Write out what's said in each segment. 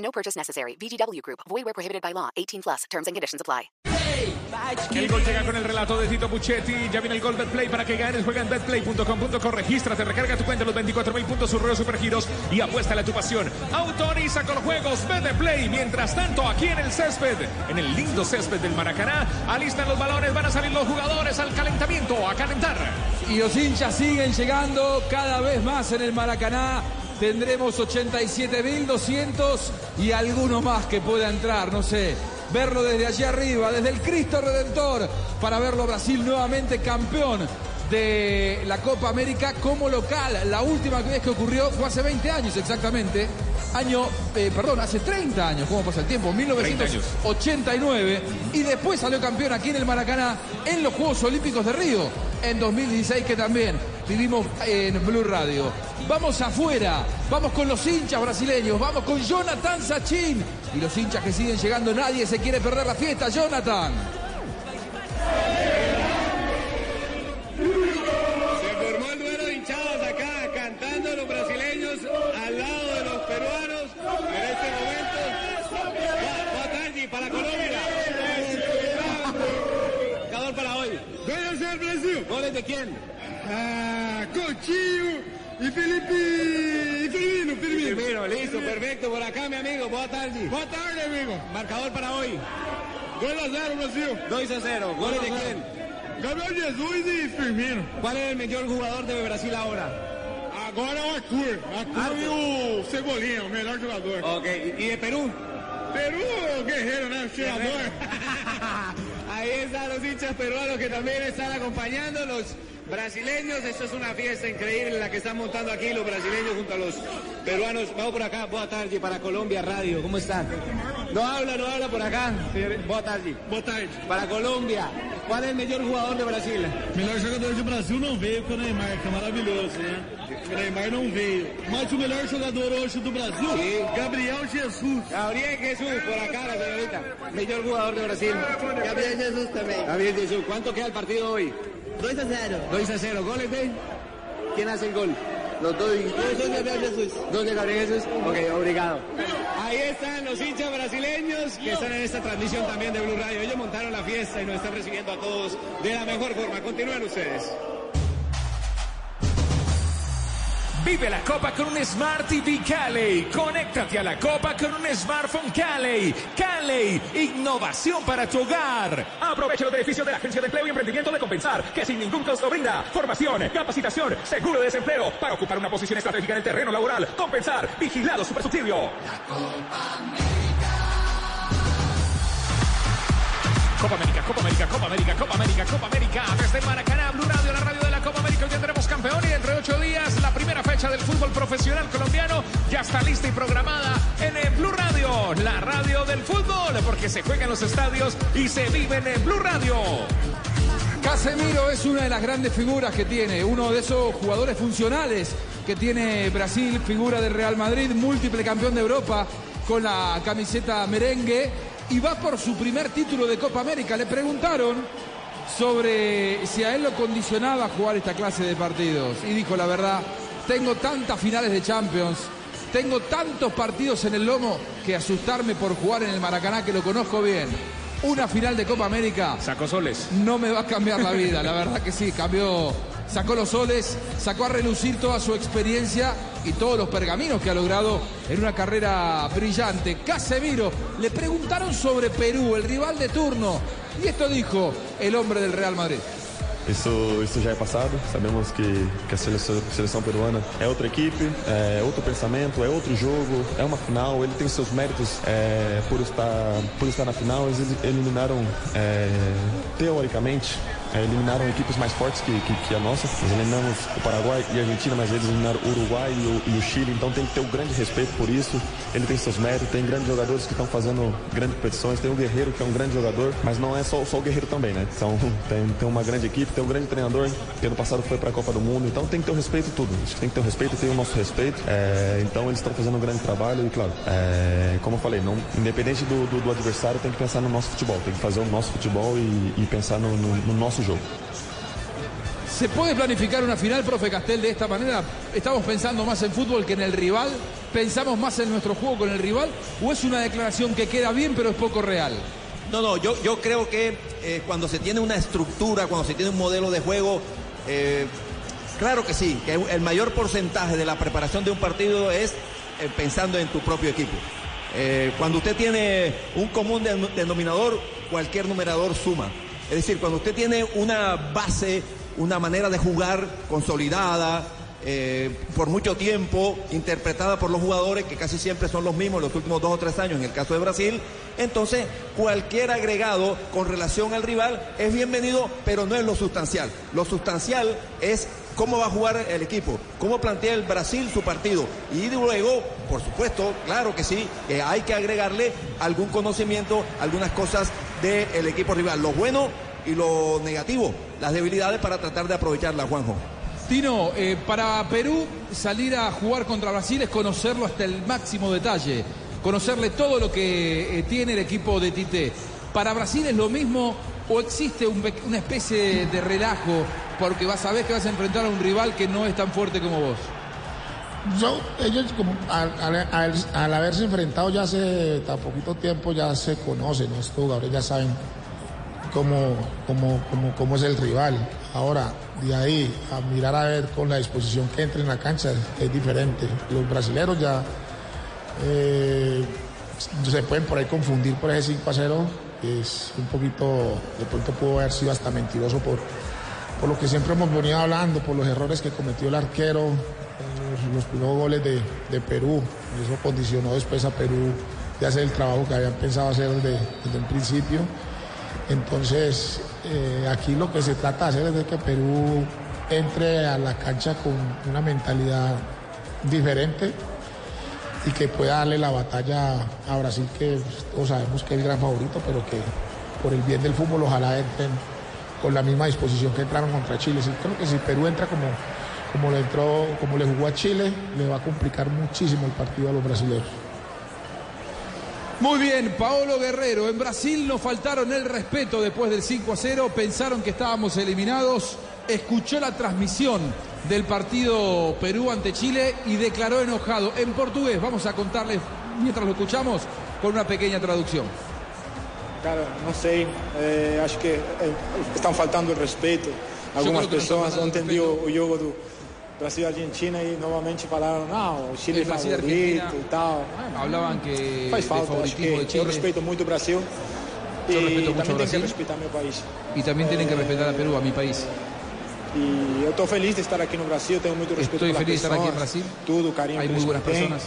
No purchase necessary. VGW Group. Void where prohibited by law. 18 plus. Terms and conditions apply. El gol llega con el relato de Tito Puchetti. Ya viene el gol Betplay para que ganes. Juega en betplay.com.co. Regístrate, recarga tu cuenta los 24 puntos, surreo supergiros y apuéstale a tu pasión. Autoriza con juegos Betplay. Mientras tanto, aquí en el césped, en el lindo césped del Maracaná, alistan los balones. Van a salir los jugadores al calentamiento, a calentar. Y los hinchas siguen llegando cada vez más en el Maracaná. Tendremos 87.200 y alguno más que pueda entrar, no sé. Verlo desde allí arriba, desde el Cristo Redentor, para verlo Brasil nuevamente campeón de la Copa América como local. La última vez que ocurrió fue hace 20 años exactamente. Año, eh, perdón, hace 30 años, ¿cómo pasa el tiempo? 1989. Y después salió campeón aquí en el Maracaná en los Juegos Olímpicos de Río en 2016 que también vivimos en Blue Radio. Vamos afuera, vamos con los hinchas brasileños, vamos con Jonathan Sachin y los hinchas que siguen llegando. Nadie se quiere perder la fiesta, Jonathan. Se formó el duelo de hinchados acá, cantando los brasileños al lado de los peruanos. En este momento, va, va Tangi para Colombia. Marcador para hoy. Ganha 0 Brasil. ¿Goles de quién? Ah, Coutinho e Felipe. E Firmino, Firmino. Primero, listo, perfecto. Por acá, mi amigo. Boa tarde. Boa tarde, amigo. Marcador para hoy. 2 a 0 Brasil. 2 a 0. ¿Goles de quién? Gabriel Jesus e Firmino. ¿Cuál es el mejor jugador de Brasil ahora? Agora é o Arthur. Arthur e o Cebolinha, o melhor jogador. Ok, ¿y de Perú? Peru, guerreiro, né? Están los hinchas peruanos que también están acompañando los brasileños. Esto es una fiesta increíble la que están montando aquí los brasileños junto a los peruanos. Vamos por acá. Boa tarde para Colombia Radio. ¿Cómo están? No habla, no habla por acá. Boa tarde. Boa tarde. Para Colombia. ¿Cuál es el mejor jugador de Brasil? melhor jogador do Brasil não veio com o Neymar, que é maravilhoso, né? O Neymar não veio. Mas o melhor jogador hoje do Brasil, Sí. Gabriel Jesus. Gabriel Jesús, por acá la señorita. Mejor jugador de Brasil. Gabriel Jesús también. Gabriel Jesús. ¿Cuánto queda el partido hoy? 2 a 0. 2 a 0. ¿Goles de? ¿Quién hace el gol? Los dos. Yo soy Gabriel Jesús. Dos de Gabriel Jesús. Ok, obrigado. Ahí están los hinchas brasileños que están en esta transmisión también de Blue Radio. Ellos montaron la fiesta y nos están recibiendo a todos de la mejor forma. Continúen ustedes. Vive la Copa con un Smart TV Cali. Conéctate a la Copa con un smartphone Cali. Cali, innovación para tu hogar. Aprovecha los beneficios de la Agencia de Empleo y Emprendimiento de Compensar, que sin ningún costo brinda formación, capacitación, seguro de desempleo para ocupar una posición estratégica en el terreno laboral. Compensar, vigilado super subsidio. Copa América, Copa América, Copa América, Copa América, Copa América. Desde Maracaná, Blue Radio, la radio de campeón y dentro de ocho días la primera fecha del fútbol profesional colombiano ya está lista y programada en el Blue Radio, la radio del fútbol, porque se juega en los estadios y se vive en el Blue Radio. Casemiro es una de las grandes figuras que tiene, uno de esos jugadores funcionales que tiene Brasil, figura del Real Madrid, múltiple campeón de Europa con la camiseta merengue y va por su primer título de Copa América. Le preguntaron sobre si a él lo condicionaba jugar esta clase de partidos y dijo la verdad, tengo tantas finales de Champions, tengo tantos partidos en el lomo que asustarme por jugar en el Maracaná que lo conozco bien. Una final de Copa América Sacó soles. no me va a cambiar la vida, la verdad que sí, cambió, sacó los soles, sacó a relucir toda su experiencia y todos los pergaminos que ha logrado en una carrera brillante. Casemiro, le preguntaron sobre Perú, el rival de turno, y esto dijo el hombre del Real Madrid. Isso, isso já é passado. Sabemos que, que a seleção, seleção peruana é outra equipe, é outro pensamento, é outro jogo, é uma final. Ele tem seus méritos é, por, estar, por estar na final. Eles eliminaram, é, teoricamente, é, eliminaram equipes mais fortes que, que, que, a nossa. Nós eliminamos o Paraguai e a Argentina, mas eles eliminaram o Uruguai e o, e o Chile, então tem que ter um grande respeito por isso. Ele tem seus méritos, tem grandes jogadores que estão fazendo grandes competições, tem o Guerreiro que é um grande jogador, mas não é só, só o Guerreiro também, né? Então tem, tem uma grande equipe, tem um grande treinador que ano passado foi para a Copa do Mundo, então tem que ter o respeito tudo. Tem que ter o respeito, tem o nosso respeito. É, então eles estão fazendo um grande trabalho e, claro, é, como eu falei, não, independente do, do, do, adversário, tem que pensar no nosso futebol, tem que fazer o nosso futebol e, e pensar no, no, no nosso ¿Se puede planificar una final, profe Castel, de esta manera? ¿Estamos pensando más en fútbol que en el rival? ¿Pensamos más en nuestro juego con el rival? ¿O es una declaración que queda bien pero es poco real? No, no, yo, yo creo que eh, cuando se tiene una estructura, cuando se tiene un modelo de juego, eh, claro que sí, que el mayor porcentaje de la preparación de un partido es eh, pensando en tu propio equipo. cuando usted tiene un común denominador, cualquier numerador suma. Es decir, cuando usted tiene una base una manera de jugar consolidada, eh, por mucho tiempo, interpretada por los jugadores, que casi siempre son los mismos los últimos dos o tres años en el caso de Brasil. Entonces, cualquier agregado con relación al rival es bienvenido, pero no es lo sustancial. Lo sustancial es cómo va a jugar el equipo, cómo plantea el Brasil su partido. Y luego, por supuesto, claro que sí, hay que agregarle algún conocimiento, algunas cosas del equipo rival. Lo bueno y lo negativo, las debilidades para tratar de aprovecharlas, Juanjo. Tino, eh, para Perú salir a jugar contra Brasil es conocerlo hasta el máximo detalle, conocerle todo lo que eh, tiene el equipo de Tite. ¿Para Brasil es lo mismo o existe una especie de relajo porque vas a ver que vas a enfrentar a un rival que no es tan fuerte como vos? Yo, ellos como al, haberse enfrentado ya hace tan poquito tiempo ya se conocen, estos jugadores ya saben cómo, cómo, cómo, cómo es el rival. Ahora, de ahí a mirar a ver con la disposición que entre en la cancha es diferente. Los brasileños ya eh, se pueden por ahí confundir por ese 5 a 0. Es un poquito, de pronto pudo haber sido hasta mentiroso por, por lo que siempre hemos venido hablando, por los errores que cometió el arquero, los, primeros goles de, de, Perú. Eso condicionó después a Perú de hacer el trabajo que habían pensado hacer desde, desde el principio. Entonces, eh, aquí lo que se trata de hacer es de que Perú entre a la cancha con una mentalidad diferente y que pueda darle la batalla a Brasil, que todos sabemos que es el gran favorito, pero que por el bien del fútbol ojalá entren con la misma disposición que entraron contra Chile. Sí, creo que si Perú entra como, como le entró, como le jugó a Chile, le va a complicar muchísimo el partido a los brasileños. Muy bien, Paolo Guerrero. En Brasil nos faltaron el respeto después del 5 a 0. Pensaron que estábamos eliminados. Escuchó la transmisión del partido Perú ante Chile y declaró enojado en portugués. Vamos a contarles mientras lo escuchamos con una pequeña traducción. Cara, no sé. Eh, acho que eh, están faltando el respeto. Algunas personas no, entendido el juego Brasil Argentina y nuevamente falaram, não, o Chile é favorito e tal. Hablaban que faz falta, acho que de Chile. eu respeito muito o Brasil. Yo respeto mucho também Brasil. tem que respeitar meu país. Y también tienen que respetar a Perú, a mi país. E eu estou feliz de estar aqui no Brasil, tenho muito respeito Estoy pelas feliz de estar aquí en Brasil. tudo, o carinho Hay que muy buenas personas.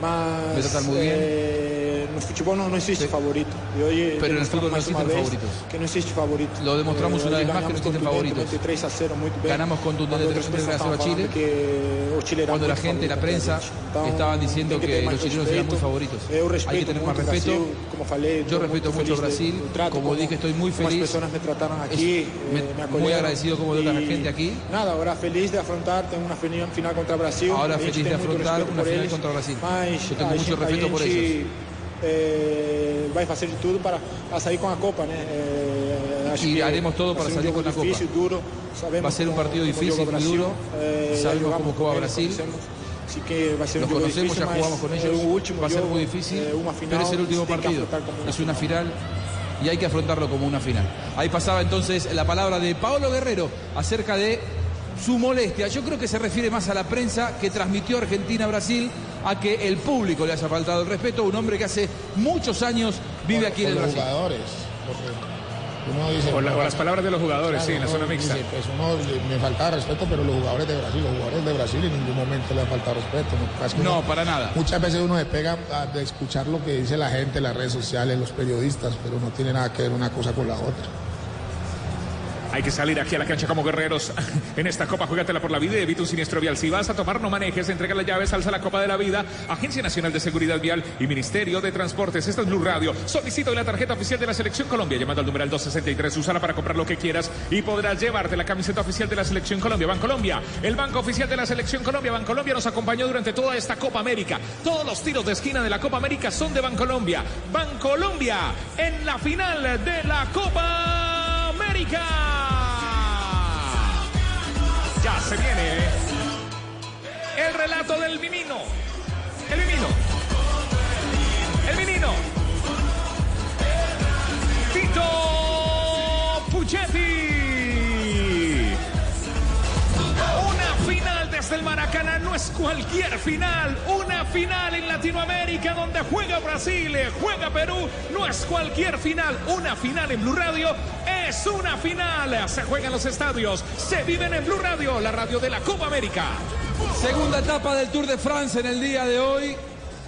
Mas Me tratan muy bien. eh, no futebol não, não existe favorito. E hoje Pero en el fútbol no existen favoritos. que não existe favorito. Lo demostramos Eh, una vez más que no existen favoritos. 3 a 0 muito bem. Ganamos contundente Quando outras 3 a 0 a Chile. que era Cuando la gente, la prensa, estaban diciendo que los chilenos eran muy favoritos. Hay que tener más respeto. Brasil, como falei, Yo respeto mucho feliz Brasil. trato, Como dije, estoy muy feliz. pessoas me Es- eh, me muy agradecido como trata la gente aquí. Nada, ahora feliz de afrontar, tengo una final contra Brasil. Ahora A feliz de afrontar una final contra Brasil. Yo tengo a mucho a respeto por ellos. Eh, vai fazer de tudo para a sair com a Copa, né? Eh, acho Y que haremos todo para salir con la Copa. difícil, duro. Sabemos Va a ser un partido difícil, muy duro. Eh, Sabemos cómo juega Brasil. Así que va a ser Los conocemos, difícil, ya jugamos con ellos. último Va a ser muy difícil, eh, final, pero es el último partido. Es una final y hay que afrontarlo como una final. Ahí pasaba entonces la palabra de Paolo Guerrero acerca de su molestia. Yo creo que se refiere más a la prensa que transmitió Argentina-Brasil a que el público le haya faltado el respeto. Un hombre que hace muchos años vive aquí en el los Brasil. jugadores. uno dice, O la- o las palabras de los jugadores, sí, en la zona mixta. dice, pues uno me faltaba respeto, pero los jugadores de Brasil, los jugadores de Brasil en ningún momento le han faltado respeto. ¿no? Es que No, uno- para nada. Muchas veces uno se pega a- de escuchar lo que dice la gente, las redes sociales, los periodistas, pero no tiene nada que ver una cosa con la otra. Hay que salir aquí a la cancha como guerreros. En esta copa, juégatela por la vida y evita un siniestro vial. Si vas a tomar, no manejes. Entrega las llaves, alza la Copa de la Vida. Agencia Nacional de Seguridad Vial y Ministerio de Transportes. Esta es Blue Radio. Solicito la tarjeta oficial de la Selección Colombia. Llamando al numeral 263. Úsala para comprar lo que quieras y podrás llevarte la camiseta oficial de la Selección Colombia. Bancolombia, el banco oficial de la Selección Colombia. Bancolombia nos acompañó durante toda esta Copa América. Todos los tiros de esquina de la Copa América son de Bancolombia. Bancolombia en la final de la Copa Ya se viene el relato del Mimino. El Mimino. El Mimino. Tito Puchetti. Final desde el Maracaná no es cualquier final. Una final en Latinoamérica donde juega Brasil, juega Perú. No es cualquier final. Una final en Blue Radio es una final. Se juega en los estadios. Se viven en Blue Radio, la radio de la Copa América. Segunda etapa del Tour de France en el día de hoy,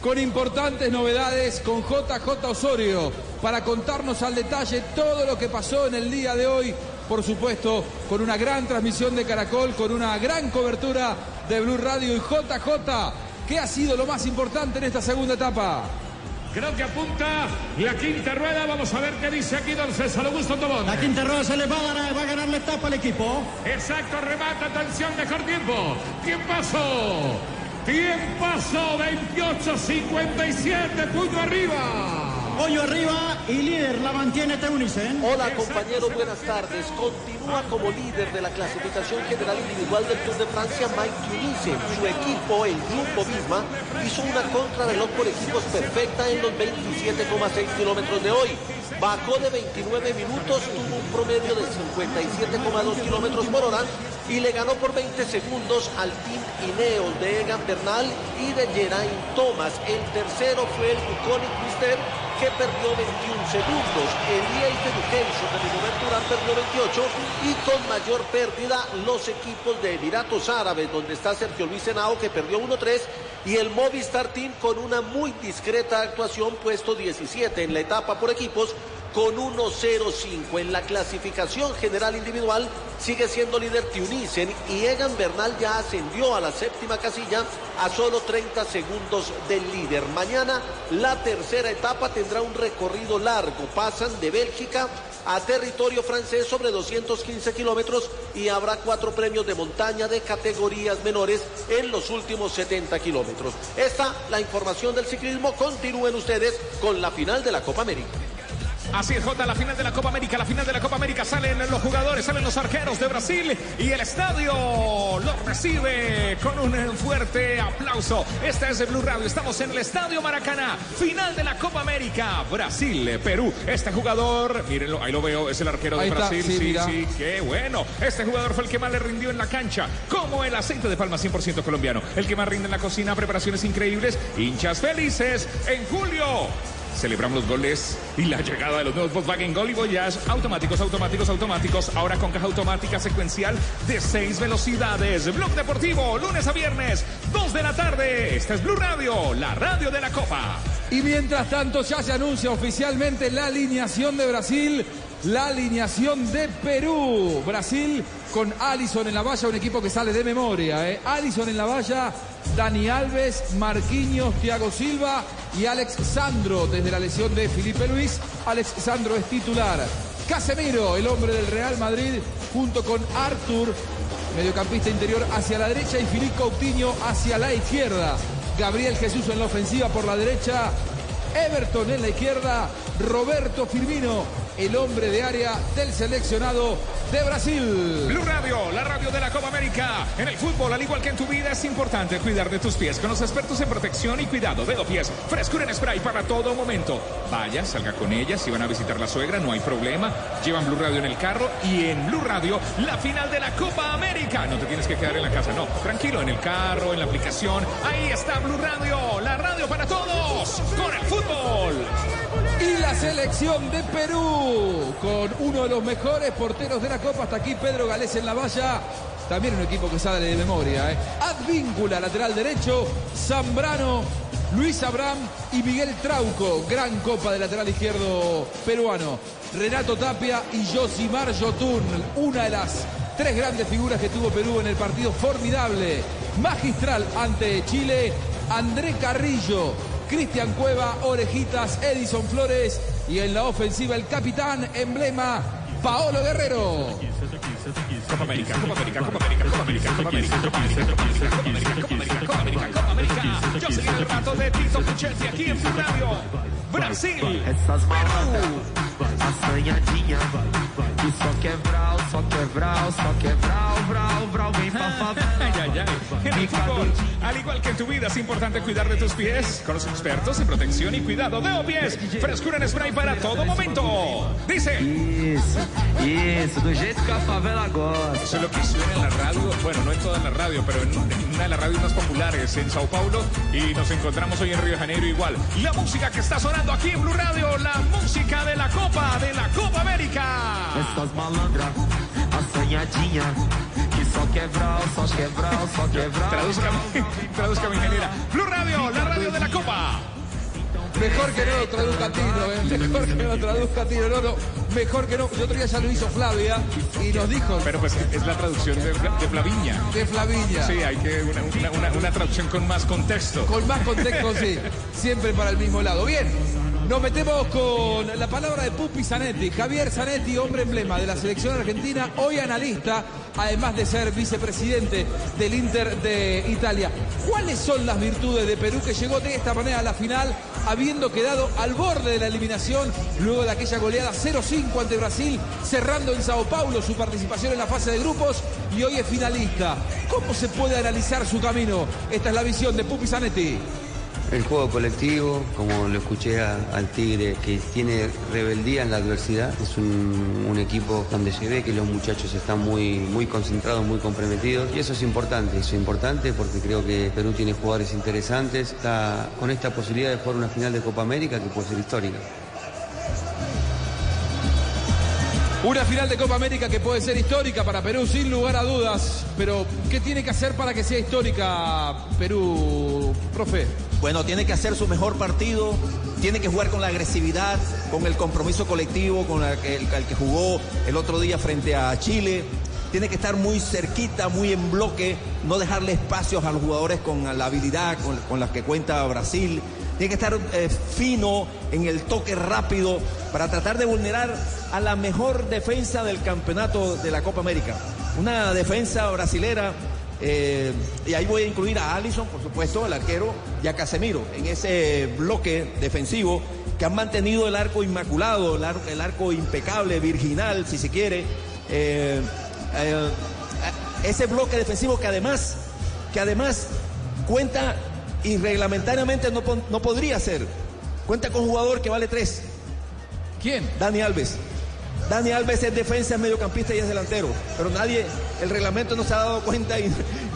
con importantes novedades con JJ Osorio para contarnos al detalle todo lo que pasó en el día de hoy. Por supuesto, con una gran transmisión de Caracol, con una gran cobertura de Blue Radio y JJ. ¿Qué ha sido lo más importante en esta segunda etapa? Creo que apunta la quinta rueda. Vamos a ver qué dice aquí don César Augusto Tobón. La quinta rueda se le va a, ganar, va a ganar la etapa al equipo. Exacto, remata, atención, mejor tiempo. Tiempazo. Tiempazo, 28-57, puño arriba. Pollo arriba y líder la mantiene Teunissen. Hola compañeros, buenas tardes. Continúa como líder de la clasificación general individual del Tour de Francia Mike Teunissen. Su equipo, el Grupo Visma, hizo una contrarreloj por equipos perfecta en los 27,6 kilómetros de hoy. Bajó de 29 minutos, tuvo un promedio de 57,2 kilómetros por hora y le ganó por 20 segundos al Team Ineos de Egan Bernal y de Geraint Thomas. El tercero fue el Buconic Mister que perdió 21 segundos. Elite Education de Rigoberto Urán perdió 28 y con mayor pérdida los equipos de Emiratos Árabes, donde está Sergio Luis Henao que perdió 1-3 y el Movistar Team con una muy discreta actuación puesto 17 en la etapa por equipos con 1-0-5 en la clasificación general individual sigue siendo líder Tunisen y Egan Bernal ya ascendió a la séptima casilla a solo 30 segundos del líder. Mañana la tercera etapa tendrá un recorrido largo. Pasan de Bélgica a territorio francés sobre 215 kilómetros y habrá cuatro premios de montaña de categorías menores en los últimos 70 kilómetros. Esta, la información del ciclismo. Continúen ustedes con la final de la Copa América. Así es, Jota, la final de la Copa América, la final de la Copa América. Salen los jugadores, salen los arqueros de Brasil y el estadio lo recibe con un fuerte aplauso. Esta es el Blue Radio. Estamos en el Estadio Maracaná, final de la Copa América. Brasil, Perú. Este jugador, mírenlo, ahí lo veo, es el arquero de Ahí está, Brasil. sí, sí, sí, qué bueno. Este jugador fue el que más le rindió en la cancha, como el aceite de palma 100% colombiano. El que más rinde en la cocina, preparaciones increíbles, hinchas felices en julio. Celebramos los goles y la llegada de los nuevos Volkswagen Gol y Voyage automáticos, automáticos, automáticos. Ahora con caja automática secuencial de seis velocidades. Blog Deportivo, lunes a viernes, 2 de la tarde. Esta es Blue Radio, la radio de la Copa. Y mientras tanto ya se anuncia oficialmente la alineación de Brasil, la alineación de Perú. Brasil con Alison en la valla, un equipo que sale de memoria. ¿eh? Alison en la valla, Dani Alves, Marquinhos, Thiago Silva y Alex Sandro desde la lesión de Felipe Luis. Alex Sandro es titular. Casemiro, el hombre del Real Madrid, junto con Artur, mediocampista interior hacia la derecha y Filipe Coutinho hacia la izquierda. Gabriel Jesús en la ofensiva por la derecha. Everton en la izquierda. Roberto Firmino, el hombre de área del seleccionado de Brasil. Blue Radio, la radio de la Copa América. En el fútbol, al igual que en tu vida, es importante cuidar de tus pies con los expertos en protección y cuidado de pies. Frescura en spray para todo momento. Vaya, salga con ellas. Si van a visitar la suegra, no hay problema. Llevan Blue Radio en el carro y en Blue Radio, la final de la Copa América. No te tienes que quedar en la casa, no. Tranquilo, en el carro, en la aplicación. Ahí está Blue Radio, la radio para todos. Con el fútbol. Y la selección de Perú con uno de los mejores porteros de la Copa. Hasta aquí Pedro Galés en la valla. También un equipo que sale de memoria. ¿eh? Advíncula, lateral derecho. Zambrano, Luis Abraham y Miguel Trauco, gran copa de lateral izquierdo peruano. Renato Tapia y Josimar Yotun, una de las tres grandes figuras que tuvo Perú en el partido formidable, magistral ante Chile. André Carrillo, Cristian Cueva, Orejitas, Edison Flores y en la ofensiva el capitán emblema Paolo Guerrero. Copa América, Copa América, Copa América, Copa América, Copa América, Copa América, Copa América, Copa América, Copa América, Copa América, Copa América. Yo soy el rato de Tito Puchetti aquí en Blue Radio. Brasil, Perú. E só quebral, só quebral, só quebral, vem pra favela. Ay, ay, ay. En el fútbol, al igual que en tu vida, es importante cuidar de tus pies con los expertos en protección y cuidado de pies. Frescura en spray para todo momento. Dice. Isso, isso, do jeito que a favela gosta. Eso es lo que suena en la radio, bueno, no en toda la radio, pero en en una de las radios más populares en Sao Paulo y nos encontramos hoy en Río de Janeiro igual. La música que está sonando aquí en Blue Radio, la música de la Copa, de la Copa América. Essas malandras, assanhadinha. Que só quebral, só quebral, só quebral. Traduzca, traduzca mi ingeniera. Blue Radio, la radio de la Copa. Mejor que no lo traduzca Tino, ¿eh? Mejor que no lo traduzca Tino, no, no. Mejor que no. El otro día ya lo hizo Flavia y nos dijo. Pero pues es la traducción de, de Flaviña. De Flaviña. Sí, hay que una, una- una- una traducción con más contexto. Con más contexto, sí. Siempre para el mismo lado. Bien. Nos metemos con la palabra de Pupi Zanetti. Javier Zanetti, hombre emblema de la selección argentina, hoy analista, además de ser vicepresidente del Inter de Italia. ¿Cuáles son las virtudes de Perú que llegó de esta manera a la final, habiendo quedado al borde de la eliminación luego de aquella goleada 0-5 ante Brasil, cerrando en Sao Paulo su participación en la fase de grupos y hoy es finalista? ¿Cómo se puede analizar su camino? Esta es la visión de Pupi Zanetti. El juego colectivo, como lo escuché al Tigre, que tiene rebeldía en la adversidad. Es un, un equipo donde se ve que los muchachos están muy, muy concentrados, muy comprometidos. Y eso es importante, eso es importante porque creo que Perú tiene jugadores interesantes. Está con esta posibilidad de jugar una final de Copa América que puede ser histórica. Una final de Copa América que puede ser histórica para Perú, sin lugar a dudas. Pero, ¿qué tiene que hacer para que sea histórica Perú, profe? Bueno, tiene que hacer su mejor partido, tiene que jugar con la agresividad, con el compromiso colectivo, con el que, el que jugó el otro día frente a Chile. Tiene que estar muy cerquita, muy en bloque, no dejarle espacios a los jugadores con la habilidad con, con la que cuenta Brasil. Tiene que estar eh, fino en el toque rápido para tratar de vulnerar a la mejor defensa del campeonato de la Copa América. Una defensa brasilera eh, y ahí voy a incluir a Allison, por supuesto, el arquero, y a Casemiro en ese bloque defensivo que han mantenido el arco inmaculado, el, ar- el arco impecable, virginal, si se quiere. Eh, eh, ese bloque defensivo que además, que además cuenta y reglamentariamente no, no podría ser. Cuenta con un jugador que vale tres. ¿Quién? Dani Alves. Dani Alves es defensa, es mediocampista y es delantero. Pero nadie, el reglamento no se ha dado cuenta y,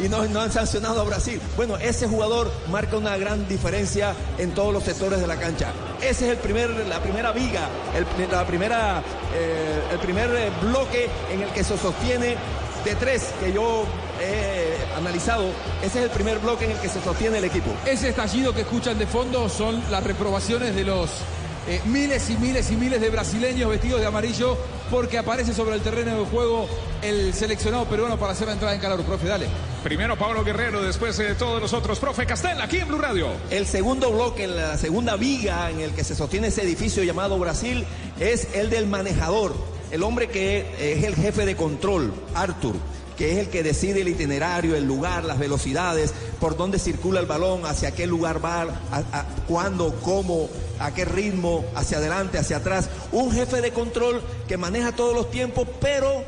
no, han sancionado a Brasil. Bueno, ese jugador marca una gran diferencia en todos los sectores de la cancha. Ese es el primer, la primera viga, el, la primera, eh, el primer eh, bloque en el que se sostiene de tres que yo he analizado. Ese es el primer bloque en el que se sostiene el equipo. Ese estallido que escuchan de fondo son las reprobaciones de los eh, miles y miles y miles de brasileños vestidos de amarillo porque aparece sobre el terreno de juego el seleccionado peruano para hacer la entrada en calor. Profe, dale. Primero Pablo Guerrero, después eh, todos los otros. Profe Castel, aquí en Blue Radio. El segundo bloque, la segunda viga en el que se sostiene ese edificio llamado Brasil, es el del manejador, el hombre que es el jefe de control, Arthur, que es el que decide el itinerario, el lugar, las velocidades, por dónde circula el balón, hacia qué lugar va, a- cuándo, cómo, a qué ritmo, hacia adelante, hacia atrás. Un jefe de control que maneja todos los tiempos, pero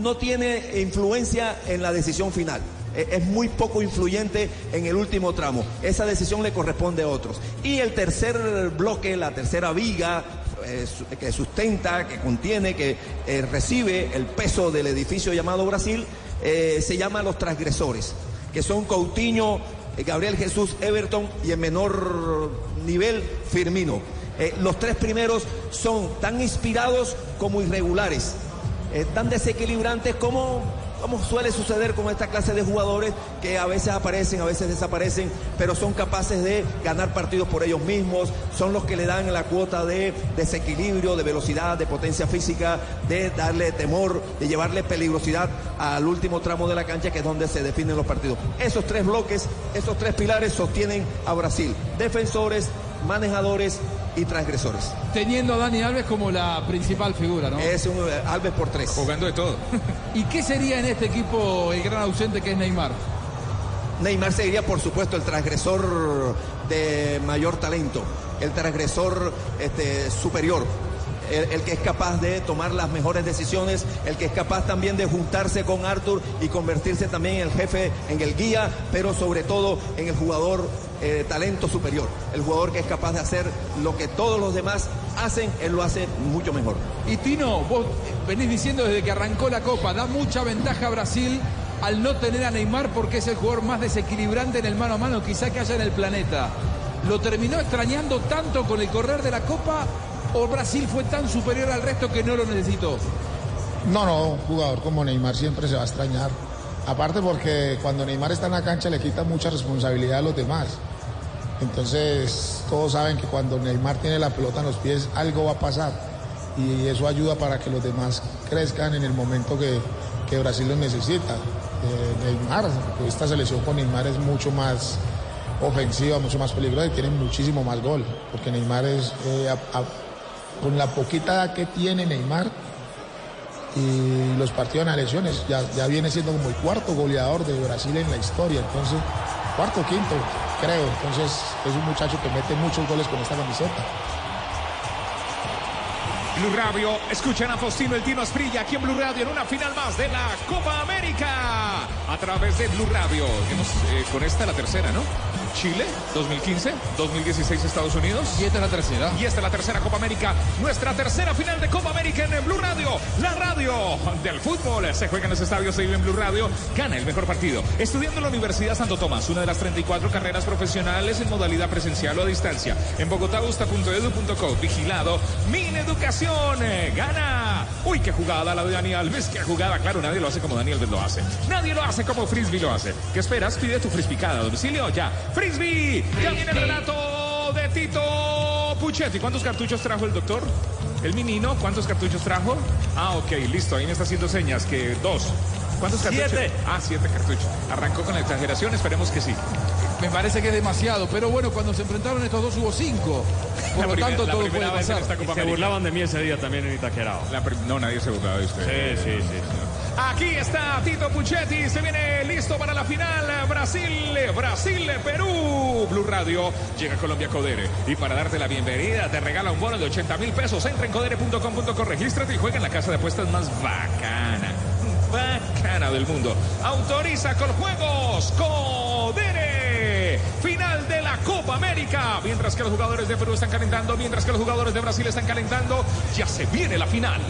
no tiene influencia en la decisión final. E- Es muy poco influyente en el último tramo. Esa decisión le corresponde a otros. Y el tercer bloque, la tercera viga eh, que sustenta, que contiene, que eh, recibe el peso del edificio llamado Brasil, eh, se llama los transgresores, que son Coutinho, Gabriel Jesús, Everton y en menor nivel Firmino. Los tres primeros son tan inspirados como irregulares, tan desequilibrantes como como suele suceder con esta clase de jugadores que a veces aparecen, a veces desaparecen, pero son capaces de ganar partidos por ellos mismos, son los que le dan la cuota de desequilibrio, de velocidad, de potencia física, de darle temor, de llevarle peligrosidad al último tramo de la cancha, que es donde se definen los partidos. Esos tres bloques, esos tres pilares sostienen a Brasil. Defensores, manejadores y transgresores. Teniendo a Dani Alves como la principal figura, ¿no? Es un eh, Alves por tres. Jugando de todo. ¿Y qué sería en este equipo el gran ausente que es Neymar? Neymar sería, por supuesto, el transgresor de mayor talento, el transgresor este, superior. El, que es capaz de tomar las mejores decisiones, el que es capaz también de juntarse con Arthur y convertirse también en el jefe, en el guía, pero sobre todo en el jugador eh, talento superior, el jugador que es capaz de hacer lo que todos los demás hacen, él lo hace mucho mejor. Y Tino, vos venís diciendo desde que arrancó la Copa, da mucha ventaja a Brasil al no tener a Neymar porque es el jugador más desequilibrante en el mano a mano quizá que haya en el planeta. ¿Lo terminó extrañando tanto con el correr de la Copa o Brasil fue tan superior al resto que no lo necesitó? No, no, un jugador como Neymar siempre se va a extrañar. Aparte porque cuando Neymar está en la cancha le quita mucha responsabilidad a los demás. Entonces todos saben que cuando Neymar tiene la pelota en los pies algo va a pasar y eso ayuda para que los demás crezcan en el momento que, que Brasil los necesita. Eh, Neymar, esta selección con Neymar es mucho más ofensiva, mucho más peligrosa y tiene muchísimo más gol, porque Neymar es, eh, con la poquita edad que tiene Neymar y los partidos en elecciones, ya, viene siendo como el cuarto goleador de Brasil en la historia, entonces, cuarto, quinto, creo, entonces es un muchacho que mete muchos goles con esta camiseta. Blue Radio, escuchan a Faustino el Tino Asprilla aquí en Blue Radio en una final más de la Copa América a través de Blue Radio. Eh, con esta la tercera, ¿no? Chile, 2015, 2016 Estados Unidos. Y esta es la tercera. Y esta es la tercera Copa América, nuestra tercera final de Copa América en Blue Radio, la radio del fútbol. Se juega en los estadios, se vive en Blue Radio, gana el mejor partido. Estudiando en la Universidad Santo Tomás, una de las 34 carreras profesionales en modalidad presencial o a distancia. En bogotagusta.edu.co, vigilado, Min Educación, eh, gana. Uy, qué jugada la de Dani Alves, qué jugada. Claro, nadie lo hace como Dani Alves lo hace. Nadie lo hace como Frisbee lo hace. ¿Qué esperas? Pide tu frisbicada a domicilio ya. Frisbee, ya viene el relato de Tito Puchetti. ¿Cuántos cartuchos trajo el doctor? El menino, ¿cuántos cartuchos trajo? Ah, ok, listo. Ahí me está haciendo señas que dos. ¿Cuántos cartuchos? Siete. Ah, siete cartuchos. Arrancó con la exageración, esperemos que sí. Me parece que es demasiado, pero bueno, cuando se enfrentaron estos dos hubo cinco. Por La lo primera- tanto, la todo puede pasar. se América. burlaban de mí ese día también en Itaquerao. No, nadie se burlaba de usted. Sí, sí, sí. Aquí está Tito Puchetti, se viene listo para la final. Brasil, Brasil, Perú. Blue Radio llega a Colombia Codere. Y para darte la bienvenida, te regala un bono de 80 mil pesos. Entra en codere.com.co, regístrate y juega en la casa de apuestas más bacana. Bacana del mundo. Autoriza con juegos. Codere. Final de la Copa América. Mientras que los jugadores de Perú están calentando, mientras que los jugadores de Brasil están calentando, ya se viene la final.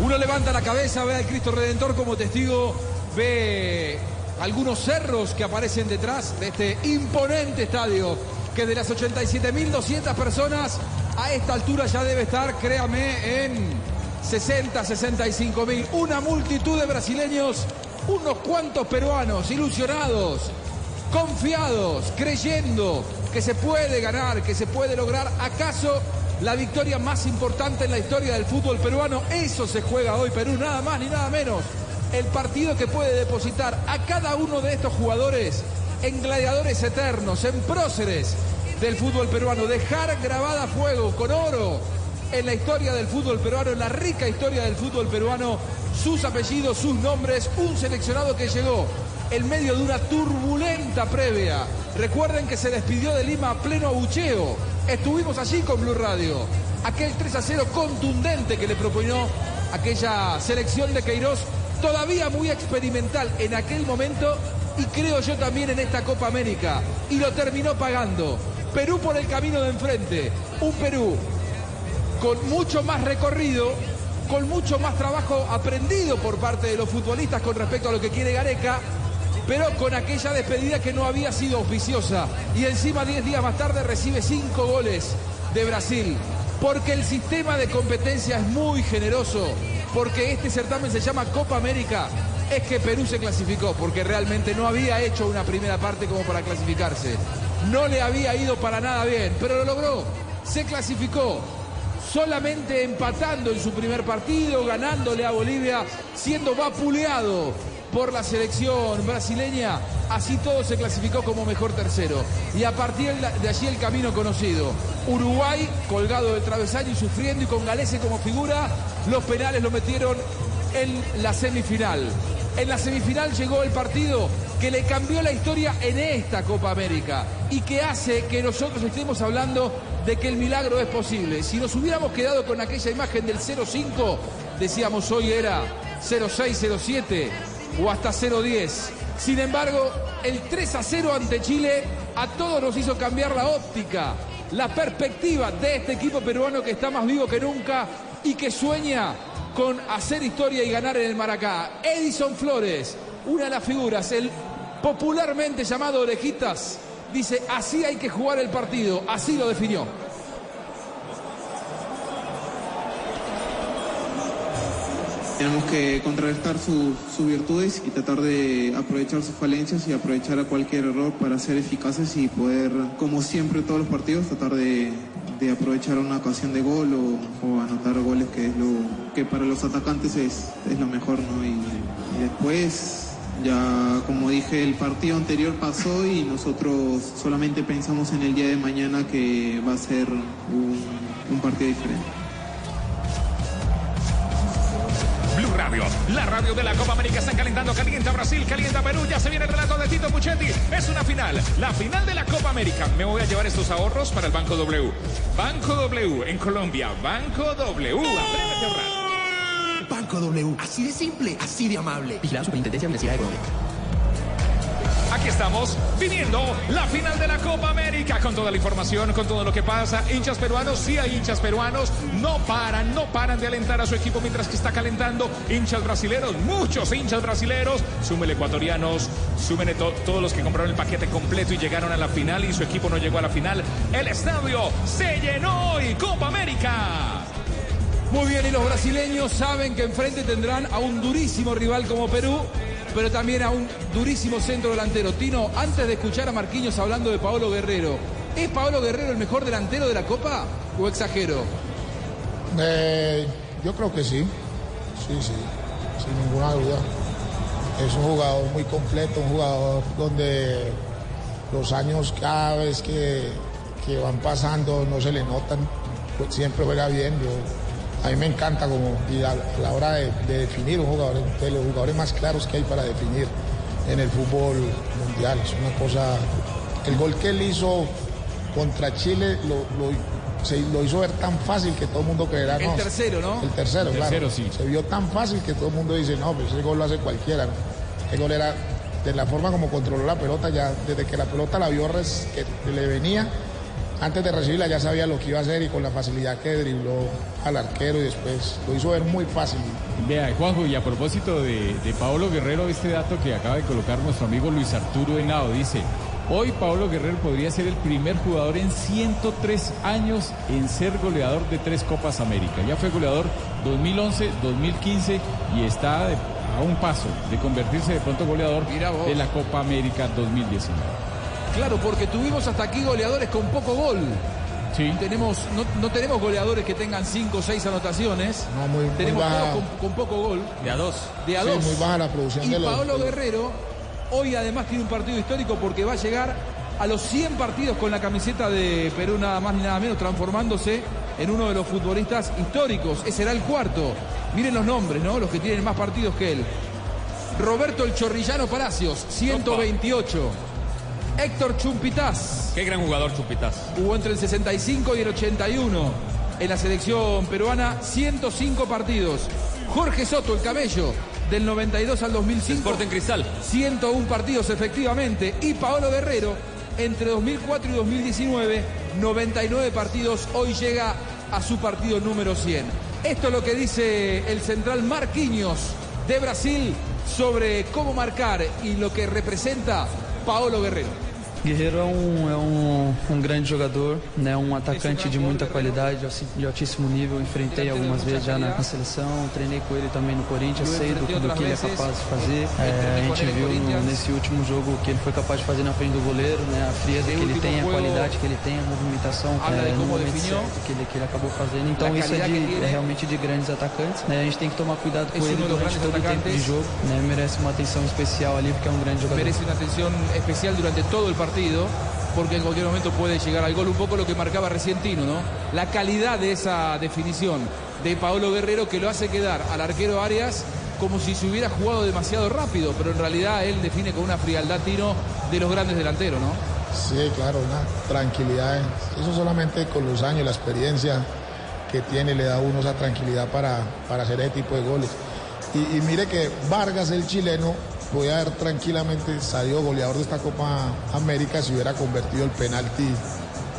Uno levanta la cabeza, ve al Cristo Redentor como testigo, ve algunos cerros que aparecen detrás de este imponente estadio, que de las 87.200 personas a esta altura ya debe estar, créame, en 60, 65.000. Una multitud de brasileños, unos cuantos peruanos ilusionados, confiados, creyendo que se puede ganar, que se puede lograr. ¿Acaso la victoria más importante en la historia del fútbol peruano? Eso se juega hoy Perú, nada más ni nada menos. El partido que puede depositar a cada uno de estos jugadores en gladiadores eternos, en próceres del fútbol peruano. Dejar grabada a fuego con oro en la historia del fútbol peruano, en la rica historia del fútbol peruano, sus apellidos, sus nombres, un seleccionado que llegó en medio de una turbulenta previa. Recuerden que se despidió de Lima a pleno abucheo. Estuvimos allí con Blue Radio. Aquel 3 a 0 contundente que le proponió aquella selección de Queiroz, todavía muy experimental en aquel momento y creo yo también en esta Copa América. Y lo terminó pagando. Perú por el camino de enfrente. Un Perú con mucho más recorrido, con mucho más trabajo aprendido por parte de los futbolistas con respecto a lo que quiere Gareca, pero con aquella despedida que no había sido oficiosa. Y encima 10 días más tarde recibe 5 goles de Brasil. Porque el sistema de competencia es muy generoso, porque este certamen se llama Copa América es que Perú se clasificó, porque realmente no había hecho una primera parte como para clasificarse. No le había ido para nada bien, pero lo logró. Se clasificó solamente empatando en su primer partido, ganándole a Bolivia, siendo vapuleado por la selección brasileña. Así todo se clasificó como mejor tercero. Y a partir de allí el camino conocido. Uruguay colgado del travesaño y sufriendo y con Galese como figura. Los penales lo metieron en la semifinal. En la semifinal llegó el partido que le cambió la historia en esta Copa América y que hace que nosotros estemos hablando de que el milagro es posible. Si nos hubiéramos quedado con aquella imagen del 0-5, decíamos hoy era 0-6-0-7 o hasta 0-10. Sin embargo, el 3 0 ante Chile a todos nos hizo cambiar la óptica, la perspectiva de este equipo peruano que está más vivo que nunca y que sueña con hacer historia y ganar en el Maracá. Edison Flores, una de las figuras, el popularmente llamado Orejitas, dice, así hay que jugar el partido, así lo definió. Tenemos que contrarrestar su- sus virtudes y tratar de aprovechar sus falencias y aprovechar a cualquier error para ser eficaces y poder, como siempre todos los partidos, tratar de, aprovechar una ocasión de gol o, anotar goles que es lo que para los atacantes es, lo mejor. Y, después, ya como dije, el partido anterior pasó y nosotros solamente pensamos en el día de mañana que va a ser un partido diferente. Radio, la radio de la Copa América está calentando, calienta Brasil, calienta Perú, ya se viene el relato de Tito Puchetti, es una final, la final de la Copa América. Me voy a llevar estos ahorros para el Banco W. Banco W en Colombia, Banco W, atrévete a ahorrar. Banco W, así de simple, así de amable. Vigilado Superintendencia Financiera de Colombia. Aquí estamos viviendo la final de la Copa América con toda la información, con todo lo que pasa. Hinchas peruanos, sí hay hinchas peruanos, no paran, no paran de alentar a su equipo mientras que está calentando. Hinchas brasileros, muchos hinchas brasileros, súmele ecuatorianos, súmele to- todos los que compraron el paquete completo y llegaron a la final y su equipo no llegó a la final. El estadio se llenó y Copa América. Muy bien, y los brasileños saben que enfrente tendrán a un durísimo rival como Perú, pero también a un durísimo centro delantero. Tino, antes de escuchar a Marquinhos hablando de Paolo Guerrero, ¿es Paolo Guerrero el mejor delantero de la Copa o exagero? Eh, yo creo que sí, sí, sí, sin ninguna duda. Es un jugador muy completo, un jugador donde los años cada vez que, que van pasando no se le notan, pues siempre juega bien. Yo- a mí me encanta como y a, a la hora de, de definir un jugador, de los jugadores más claros que hay para definir en el fútbol mundial. Es una cosa, el gol que él hizo contra Chile lo, lo- se lo hizo ver tan fácil que todo el mundo creerá. El no, tercero, ¿no? El tercero, El claro. tercero, sí. Se vio tan fácil que todo el mundo dice, no, pues ese gol lo hace cualquiera. ¿no? El gol era de la forma como controló la pelota, ya desde que la pelota la vio res- que le venía, antes de recibirla ya sabía lo que iba a hacer y con la facilidad que dribló al arquero y después lo hizo ver muy fácil. Vea, Juanjo, y a propósito de, de Paolo Guerrero, este dato que acaba de colocar nuestro amigo Luis Arturo Henao, dice, hoy Paolo Guerrero podría ser el primer jugador en 103 años en ser goleador de tres Copas América. Ya fue goleador 2011, 2015 y está de- a un paso de convertirse de pronto goleador de la Copa América 2019. Claro, porque tuvimos hasta aquí goleadores con poco gol. Sí. Tenemos, no, no tenemos goleadores que tengan 5 o 6 anotaciones. No, muy, muy tenemos baja. con, con poco gol. De a dos. De a Sí, dos. muy baja la producción y de los- Paolo Guerrero hoy además tiene un partido histórico porque va a llegar a los 100 partidos con la camiseta de Perú nada más ni nada menos, transformándose en uno de los futbolistas históricos. Ese será el cuarto. Miren los nombres, ¿no? Los que tienen más partidos que él. Roberto el Chorrillano Palacios, 128. Héctor Chumpitaz. Qué gran jugador Chupitas. Jugó entre el 65 y el 81 en la selección peruana, 105 partidos. Jorge Soto, el camello, del 92 al 2005. Sporting Cristal. 101 partidos efectivamente. Y Paolo Guerrero, entre 2004 y 2019, 99 partidos. Hoy llega a su partido número 100. Esto es lo que dice el central Marquinhos de Brasil sobre cómo marcar y lo que representa Paolo Guerrero. Guerreiro é um, é um, um grande jogador, né? um atacante de muita qualidade, de altíssimo nível. Enfrentei algumas vezes já na, na seleção, treinei com ele também no Corinthians, sei do, do que ele é capaz de fazer. É, a gente viu no, nesse último jogo o que ele foi capaz de fazer na frente do goleiro, né? a frieza que ele tem, a qualidade que ele tem, a movimentação é, no momento certo que ele, que ele acabou fazendo. Então isso é, de, é realmente de grandes atacantes. Né? A gente tem que tomar cuidado com ele durante todo o tempo de jogo. Né? Merece uma atenção especial ali porque é um grande jogador. merece una atención especial durante todo el partido, porque en cualquier momento puede llegar al gol, un poco lo que marcaba recién Tino, ¿no? La calidad de esa definición de Paolo Guerrero que lo hace quedar al arquero Arias como si se hubiera jugado demasiado rápido, pero en realidad él define con una frialdad Tino de los grandes delanteros, ¿no? Sí, claro, una tranquilidad. Eso solamente con los años, la experiencia que tiene, le da a uno esa tranquilidad para, para hacer ese tipo de goles. Y, y mire que Vargas, el chileno, podía haber tranquilamente salido goleador de esta Copa América si hubiera convertido el penalti,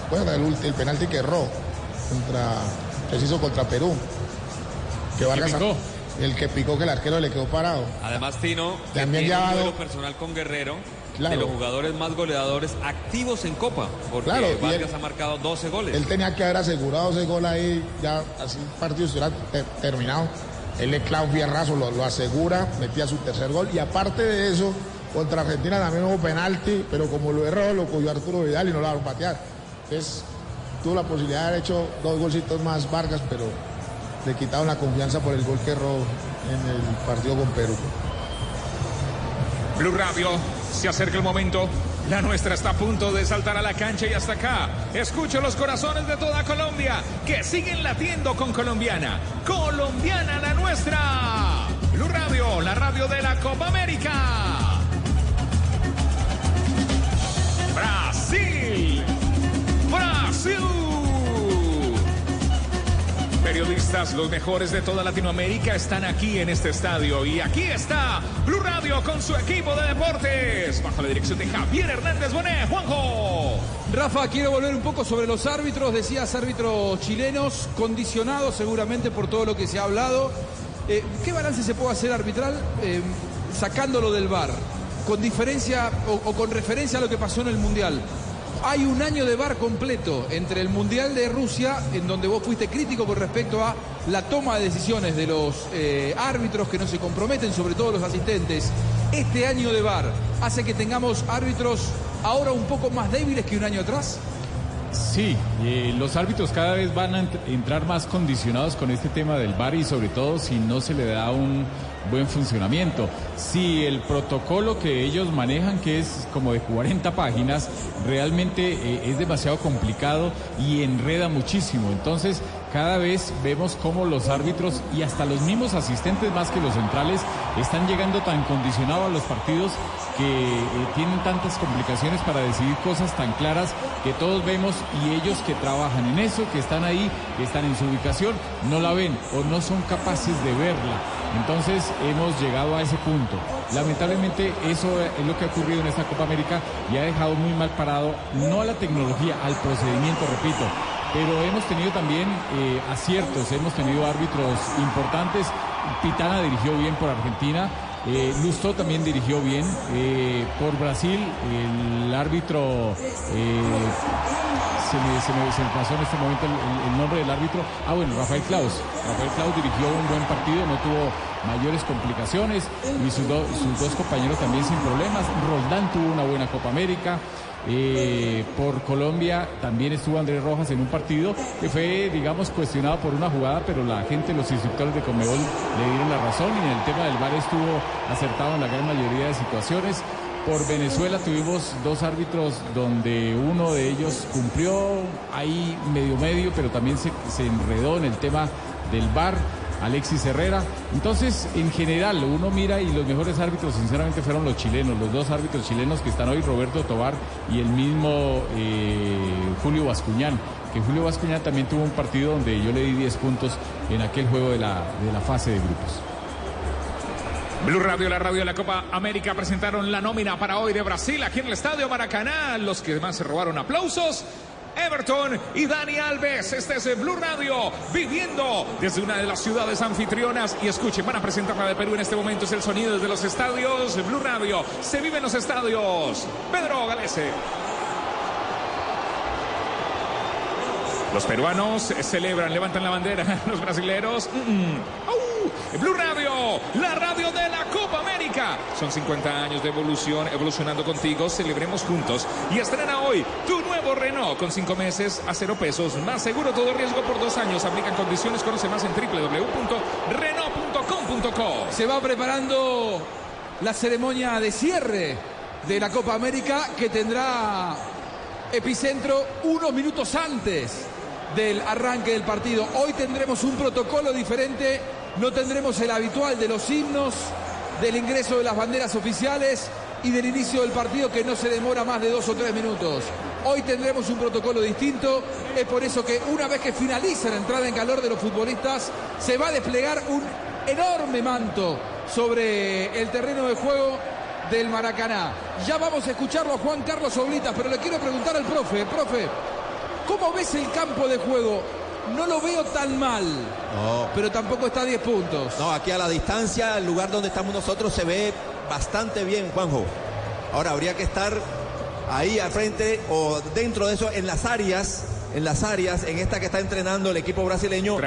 bueno, el, ulti- el penalti que erró contra, que se hizo contra Perú. Que Vargas, picó? el que picó que el arquero le quedó parado. Además, Tino También ya un duelo personal con Guerrero Claro. de los jugadores más goleadores activos en Copa, porque Claro, Vargas él- ha marcado 12 goles. Él tenía que haber asegurado ese gol ahí, ya así el partido estuviera te- terminado. Él le clava un lo asegura, metía su tercer gol. Y aparte de eso, contra Argentina también hubo penalti, pero como lo erró, lo cogió Arturo Vidal y no lo va a patear. Entonces, tuvo la posibilidad de haber hecho dos golcitos más Vargas, pero le quitaron la confianza por el gol que erró en el partido con Perú. Blue Radio, se acerca el momento. La nuestra está a punto de saltar a la cancha y hasta acá. Escucho los corazones de toda Colombia que siguen latiendo con Colombiana. Colombiana la nuestra. Blue Radio, la radio de la Copa América. Periodistas, los mejores de toda Latinoamérica están aquí en este estadio. Y aquí está Blue Radio con su equipo de deportes. Bajo la dirección de Javier Hernández Bonet. Juanjo. Rafa, quiero volver un poco sobre los árbitros. Decías árbitros chilenos, condicionados seguramente por todo lo que se ha hablado. Eh, ¿Qué balance se puede hacer arbitral eh, sacándolo del VAR? Con diferencia o con referencia a lo que pasó en el Mundial. Hay un año de VAR completo entre el Mundial de Rusia, en donde vos fuiste crítico con respecto a la toma de decisiones de los eh, árbitros que no se comprometen, sobre todo los asistentes. Este año de VAR hace que tengamos árbitros ahora un poco más débiles que un año atrás. Sí, eh, los árbitros cada vez van a ent- entrar más condicionados con este tema del VAR y sobre todo si no se le da un buen funcionamiento. Si el protocolo que ellos manejan, que es como de 40 páginas, realmente eh, es demasiado complicado y enreda muchísimo. Entonces, cada vez vemos cómo los árbitros y hasta los mismos asistentes más que los centrales están llegando tan condicionados a los partidos que eh, tienen tantas complicaciones para decidir cosas tan claras que todos vemos y ellos que trabajan en eso, que están ahí, que están en su ubicación, no la ven o no son capaces de verla. Entonces hemos llegado a ese punto. Lamentablemente eso es lo que ha ocurrido en esta Copa América y ha dejado muy mal parado, no a la tecnología, al procedimiento, repito, pero hemos tenido también eh, aciertos, hemos tenido árbitros importantes. Pitana dirigió bien por Argentina, eh, Lustó también dirigió bien. eh, por Brasil, el árbitro. eh, se, me, se me- se me pasó en este momento el, nombre del árbitro. Ah, bueno, Rafael Klaus. Rafael Klaus dirigió un buen partido, no tuvo mayores complicaciones y sus, do- sus dos compañeros también sin problemas. Roldán tuvo una buena Copa América. Eh, por Colombia también estuvo Andrés Rojas en un partido que fue, digamos, cuestionado por una jugada, pero la gente, los instructores de Comebol le dieron la razón y en el tema del VAR estuvo acertado en la gran mayoría de situaciones. Por Venezuela tuvimos dos árbitros donde uno de ellos cumplió ahí medio medio, pero también se, se enredó en el tema del VAR. Alexis Herrera. Entonces, en general, uno mira y los mejores árbitros, sinceramente, fueron los chilenos, los dos árbitros chilenos que están hoy, Roberto Tobar y el mismo eh, Julio Bascuñán. Que Julio Bascuñán también tuvo un partido donde yo le di 10 puntos en aquel juego de la, de la fase de grupos. Blue Radio, la radio de la Copa América presentaron la nómina para hoy de Brasil aquí en el Estadio Maracaná. Los que más se robaron aplausos. Everton y Dani Alves. Este es Blue Radio, viviendo desde una de las ciudades anfitrionas. Y escuchen, van a presentar la de Perú en este momento. Es el sonido desde los estadios. Blue Radio, se vive en los estadios. Pedro Galese. Los peruanos celebran, levantan la bandera. Los brasileros. Blue Radio, la radio de la Copa América. Son 50 años de evolución, evolucionando contigo. Celebremos juntos. Y estrena hoy tu nuevo Renault con 5 meses a 0 pesos. Más seguro todo riesgo por 2 años. Aplican condiciones. Conoce más en www.renault.com.co. Se va preparando la ceremonia de cierre de la Copa América que tendrá epicentro unos minutos antes del arranque del partido. Hoy tendremos un protocolo diferente, no tendremos el habitual de los himnos, del ingreso de las banderas oficiales y del inicio del partido que no se demora más de dos o tres minutos. Hoy tendremos un protocolo distinto, es por eso que una vez que finaliza la entrada en calor de los futbolistas, se va a desplegar un enorme manto sobre el terreno de juego del Maracaná. Ya vamos a escucharlo a Juan Carlos Oblitas, pero le quiero preguntar al profe, profe, ¿cómo ves el campo de juego? No lo veo tan mal, No. pero tampoco está a 10 puntos. No, aquí a la distancia, el lugar donde estamos nosotros se ve bastante bien, Juanjo. Ahora habría que estar ahí al frente o dentro de eso, en las áreas, en las áreas, en esta que está entrenando el equipo brasileño.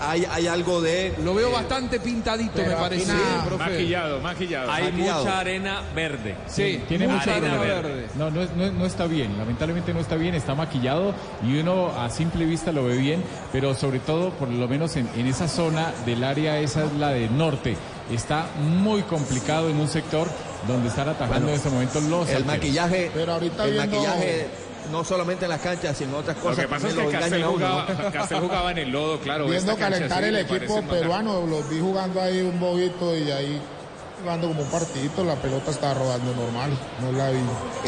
Hay, hay algo de. Lo veo eh, bastante pintadito, me parece, profe. Maquillado, maquillado. Hay Maquillado. mucha arena verde. Sí, Tiene mucha arena arena verde. No, no, no, no está bien, lamentablemente no está bien, está maquillado y uno a simple vista lo ve bien, pero sobre todo, por lo menos en, en esa zona del área, esa es la de norte, está muy complicado en un sector donde están atajando Bueno, en este momento los el arqueros. maquillaje, Pero ahorita el viendo- maquillaje no solamente en las canchas, sino en otras Lo cosas. que pasa es que lo Castel engañan a uno, jugaba. Castel jugaba en el lodo, claro. Viendo calentar sí el equipo peruano, los vi jugando ahí un bobito y ahí jugando como un partidito, la pelota estaba rodando normal, no la vi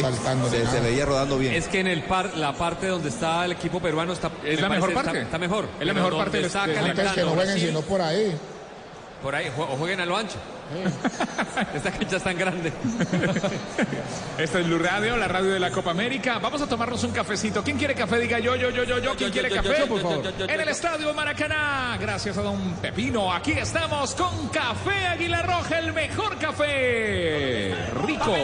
saltando. Se, se veía rodando bien. Es que en el par, la parte donde está el equipo peruano está. Es me la mejor parte. Está, está mejor. Es la mejor parte está del- Antes que calentando no jueguen sino por ahí. Por ahí, o jueguen a lo ancho. Esta cancha es tan grande. Esta es Blue Radio, la radio de la Copa América. Vamos a tomarnos un cafecito. ¿Quién quiere café? Diga yo, yo, yo, yo, yo. ¿Quién quiere café? yo, por favor. En el estadio Maracaná. Gracias a don Pepino. Aquí estamos con Café Águila Roja, el mejor café. Rico.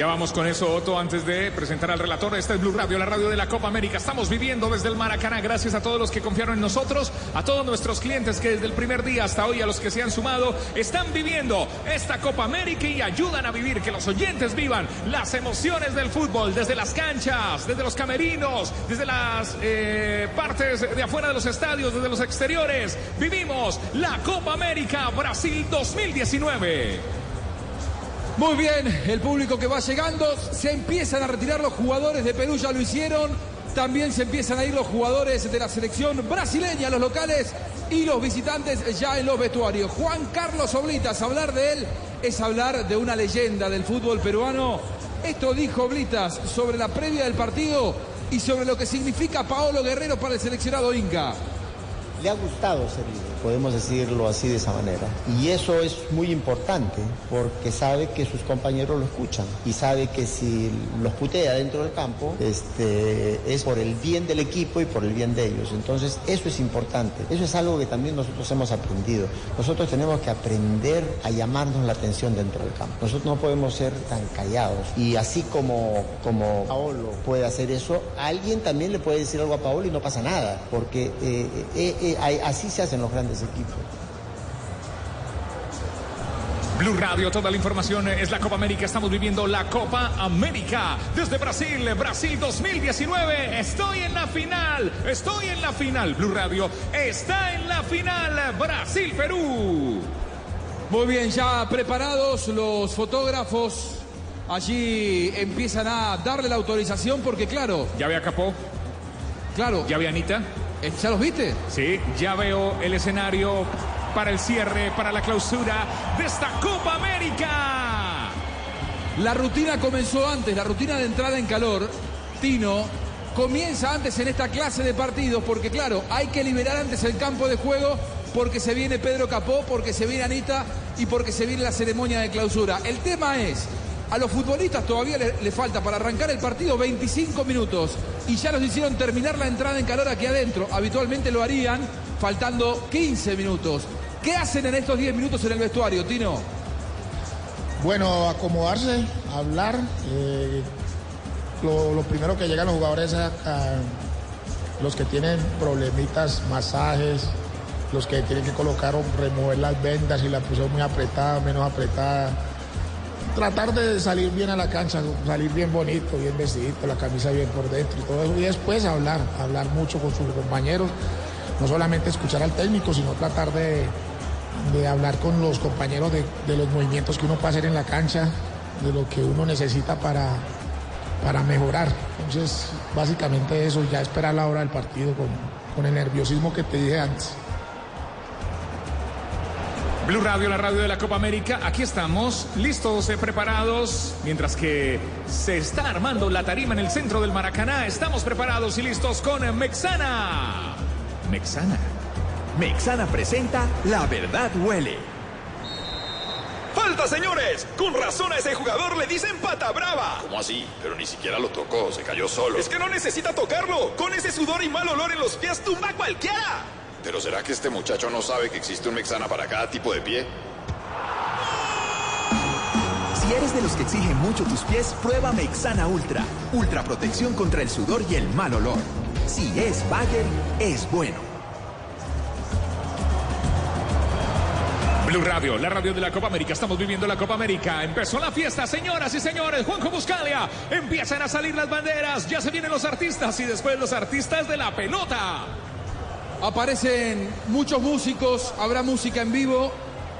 Ya vamos con eso, Otto, antes de presentar al relator. Esta es Blue Radio, la radio de la Copa América. Estamos viviendo desde el Maracaná. Gracias a todos los que confiaron en nosotros, a todos nuestros clientes que desde el primer día hasta hoy, a los que se han sumado, están viviendo esta Copa América y ayudan a vivir, que los oyentes vivan las emociones del fútbol desde las canchas, desde los camerinos, desde las eh, partes de afuera de los estadios, desde los exteriores. Vivimos la Copa América Brasil 2019. Muy bien, el público que va llegando, se empiezan a retirar los jugadores de Perú, ya lo hicieron. También se empiezan a ir los jugadores de la selección brasileña, los locales y los visitantes ya en los vestuarios. Juan Carlos Oblitas, hablar de él es hablar de una leyenda del fútbol peruano. Esto dijo Oblitas sobre la previa del partido y sobre lo que significa Paolo Guerrero para el seleccionado Inca. Le ha gustado ser líder, podemos decirlo así de esa manera. Y eso es muy importante porque sabe que sus compañeros lo escuchan y sabe que si los putea dentro del campo, este, es por el bien del equipo y por el bien de ellos. Entonces eso es importante. Eso es algo que también nosotros hemos aprendido. Nosotros tenemos que aprender a llamarnos la atención dentro del campo. Nosotros no podemos ser tan callados. Y así como, como Paolo puede hacer eso, alguien también le puede decir algo a Paolo y no pasa nada, porque eh, eh, eh, hay- así se hacen los grandes equipos. Blue Radio, toda la información es la Copa América. Estamos viviendo la Copa América desde Brasil, Brasil 2019. Estoy en la final, estoy en la final. Blue Radio está en la final, Brasil-Perú. Muy bien, ya preparados los fotógrafos. Allí empiezan a darle la autorización porque claro, Ya ve a Capó, claro, ya ve a Anita. Eh, ¿ya los viste? Sí, ya veo el escenario para el cierre, para la clausura de esta Copa América. La rutina comenzó antes, la rutina de entrada en calor, Tino, comienza antes en esta clase de partidos porque claro, hay que liberar antes el campo de juego porque se viene Pedro Capó, porque se viene Anita y porque se viene la ceremonia de clausura. El tema es, a los futbolistas todavía le, falta para arrancar el partido 25 minutos y ya los hicieron terminar la entrada en calor aquí adentro. Habitualmente lo harían faltando 15 minutos. ¿Qué hacen en estos 10 minutos en el vestuario, Tino? Bueno, acomodarse, hablar. eh, lo, primero que llegan los jugadores es a, a los que tienen problemitas, masajes, los que tienen que colocar o remover las vendas y la pusieron muy apretada, menos apretada. Tratar de salir bien a la cancha, salir bien bonito, bien vestidito, la camisa bien por dentro y todo eso. Y después hablar, hablar mucho con sus compañeros. No solamente escuchar al técnico, sino tratar de, de hablar con los compañeros de, de los movimientos que uno puede hacer en la cancha, de lo que uno necesita para, para mejorar. Entonces, básicamente eso, ya esperar la hora del partido con, con el nerviosismo que te dije antes. Blue Radio, la radio de la Copa América. Aquí estamos, listos, eh, preparados. Mientras que se está armando la tarima en el centro del Maracaná, estamos preparados y listos con Mexana. Mexana. Mexana presenta La Verdad Huele. ¡Falta, señores! Con razón a ese jugador le dicen pata brava. ¿Cómo así? Pero ni siquiera lo tocó, se cayó solo. Es que no necesita tocarlo. Con ese sudor y mal olor en los pies tumba a cualquiera. ¿Pero será que este muchacho no sabe que existe un Mexana para cada tipo de pie? Si eres de los que exigen mucho tus pies, prueba Mexana Ultra. Ultra protección contra el sudor y el mal olor. Si es Bagger, es bueno. Blue Radio, la radio de la Copa América. Estamos viviendo la Copa América. Empezó la fiesta, señoras y señores. Juanjo Buscalia. Empiezan a salir las banderas. Ya se vienen los artistas y después los artistas de la pelota. Aparecen muchos músicos, habrá música en vivo,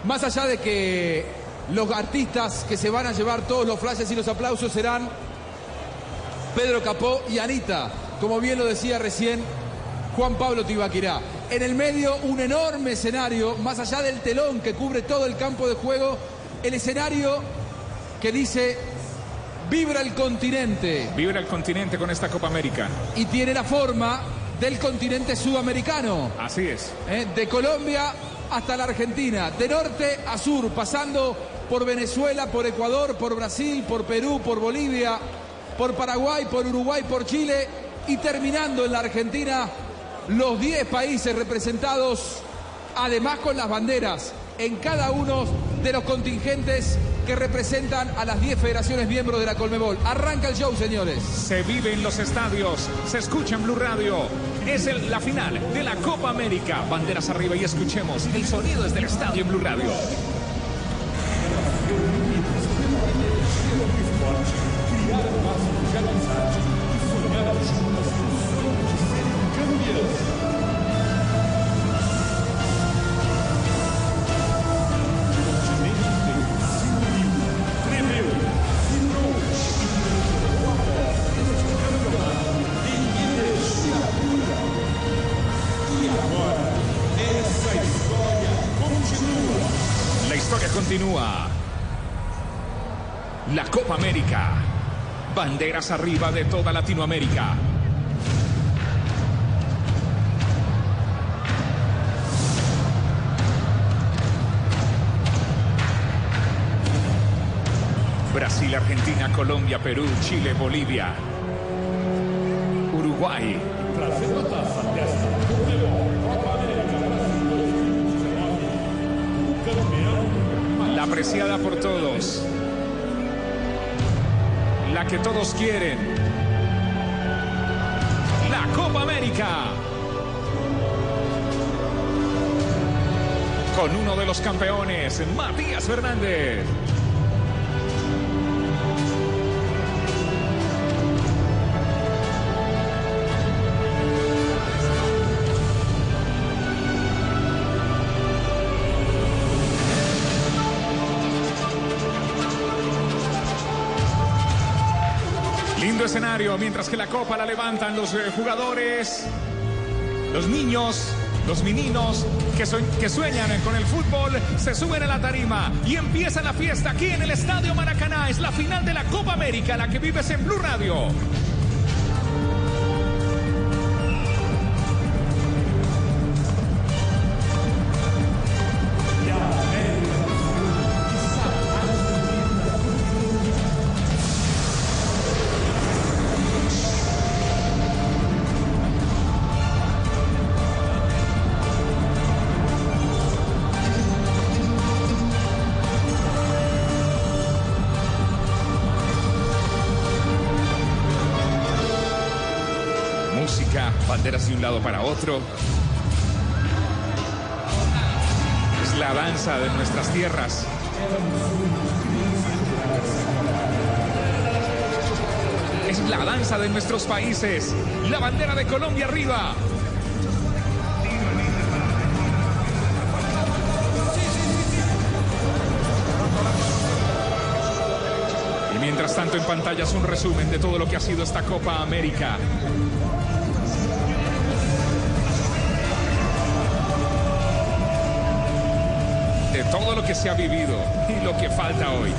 más allá de que los artistas que se van a llevar todos los flashes y los aplausos serán Pedro Capó y Anita, como bien lo decía recién Juan Pablo Tibaquirá. En el medio un enorme escenario, más allá del telón que cubre todo el campo de juego, el escenario que dice Vibra el continente. Vibra el continente con esta Copa América. Y tiene la forma del continente sudamericano. Así es. ¿eh? De Colombia hasta la Argentina, de norte a sur, pasando por Venezuela, por Ecuador, por Brasil, por Perú, por Bolivia, por Paraguay, por Uruguay, por Chile y terminando en la Argentina los 10 países representados, además con las banderas en cada uno de los contingentes que representan a las 10 federaciones miembros de la Colmebol. Arranca el show, señores. Se vive en los estadios, se escucha en Blue Radio. Es la final de la Copa América. Banderas arriba y escuchemos el sonido desde el estadio en Blue Radio. Historia continúa. La Copa América. Banderas arriba de toda Latinoamérica. Brasil, Argentina, Colombia, Perú, Chile, Bolivia, Uruguay. Apreciada por todos. La que todos quieren. La Copa América. Con uno de los campeones, Matías Fernández. Escenario, mientras que la copa la levantan los eh, jugadores, los niños, los meninos que, sue- que sueñan con el fútbol, se suben a la tarima y empieza la fiesta aquí en el Estadio Maracaná. Es la final de la Copa América, la que vives en Blue Radio. América, banderas de un lado para otro. Es la danza de nuestras tierras. Es la danza de nuestros países. La bandera de Colombia arriba. Y mientras tanto en pantallas un resumen de todo lo que ha sido esta Copa América. Todo lo que se ha vivido y lo que falta hoy.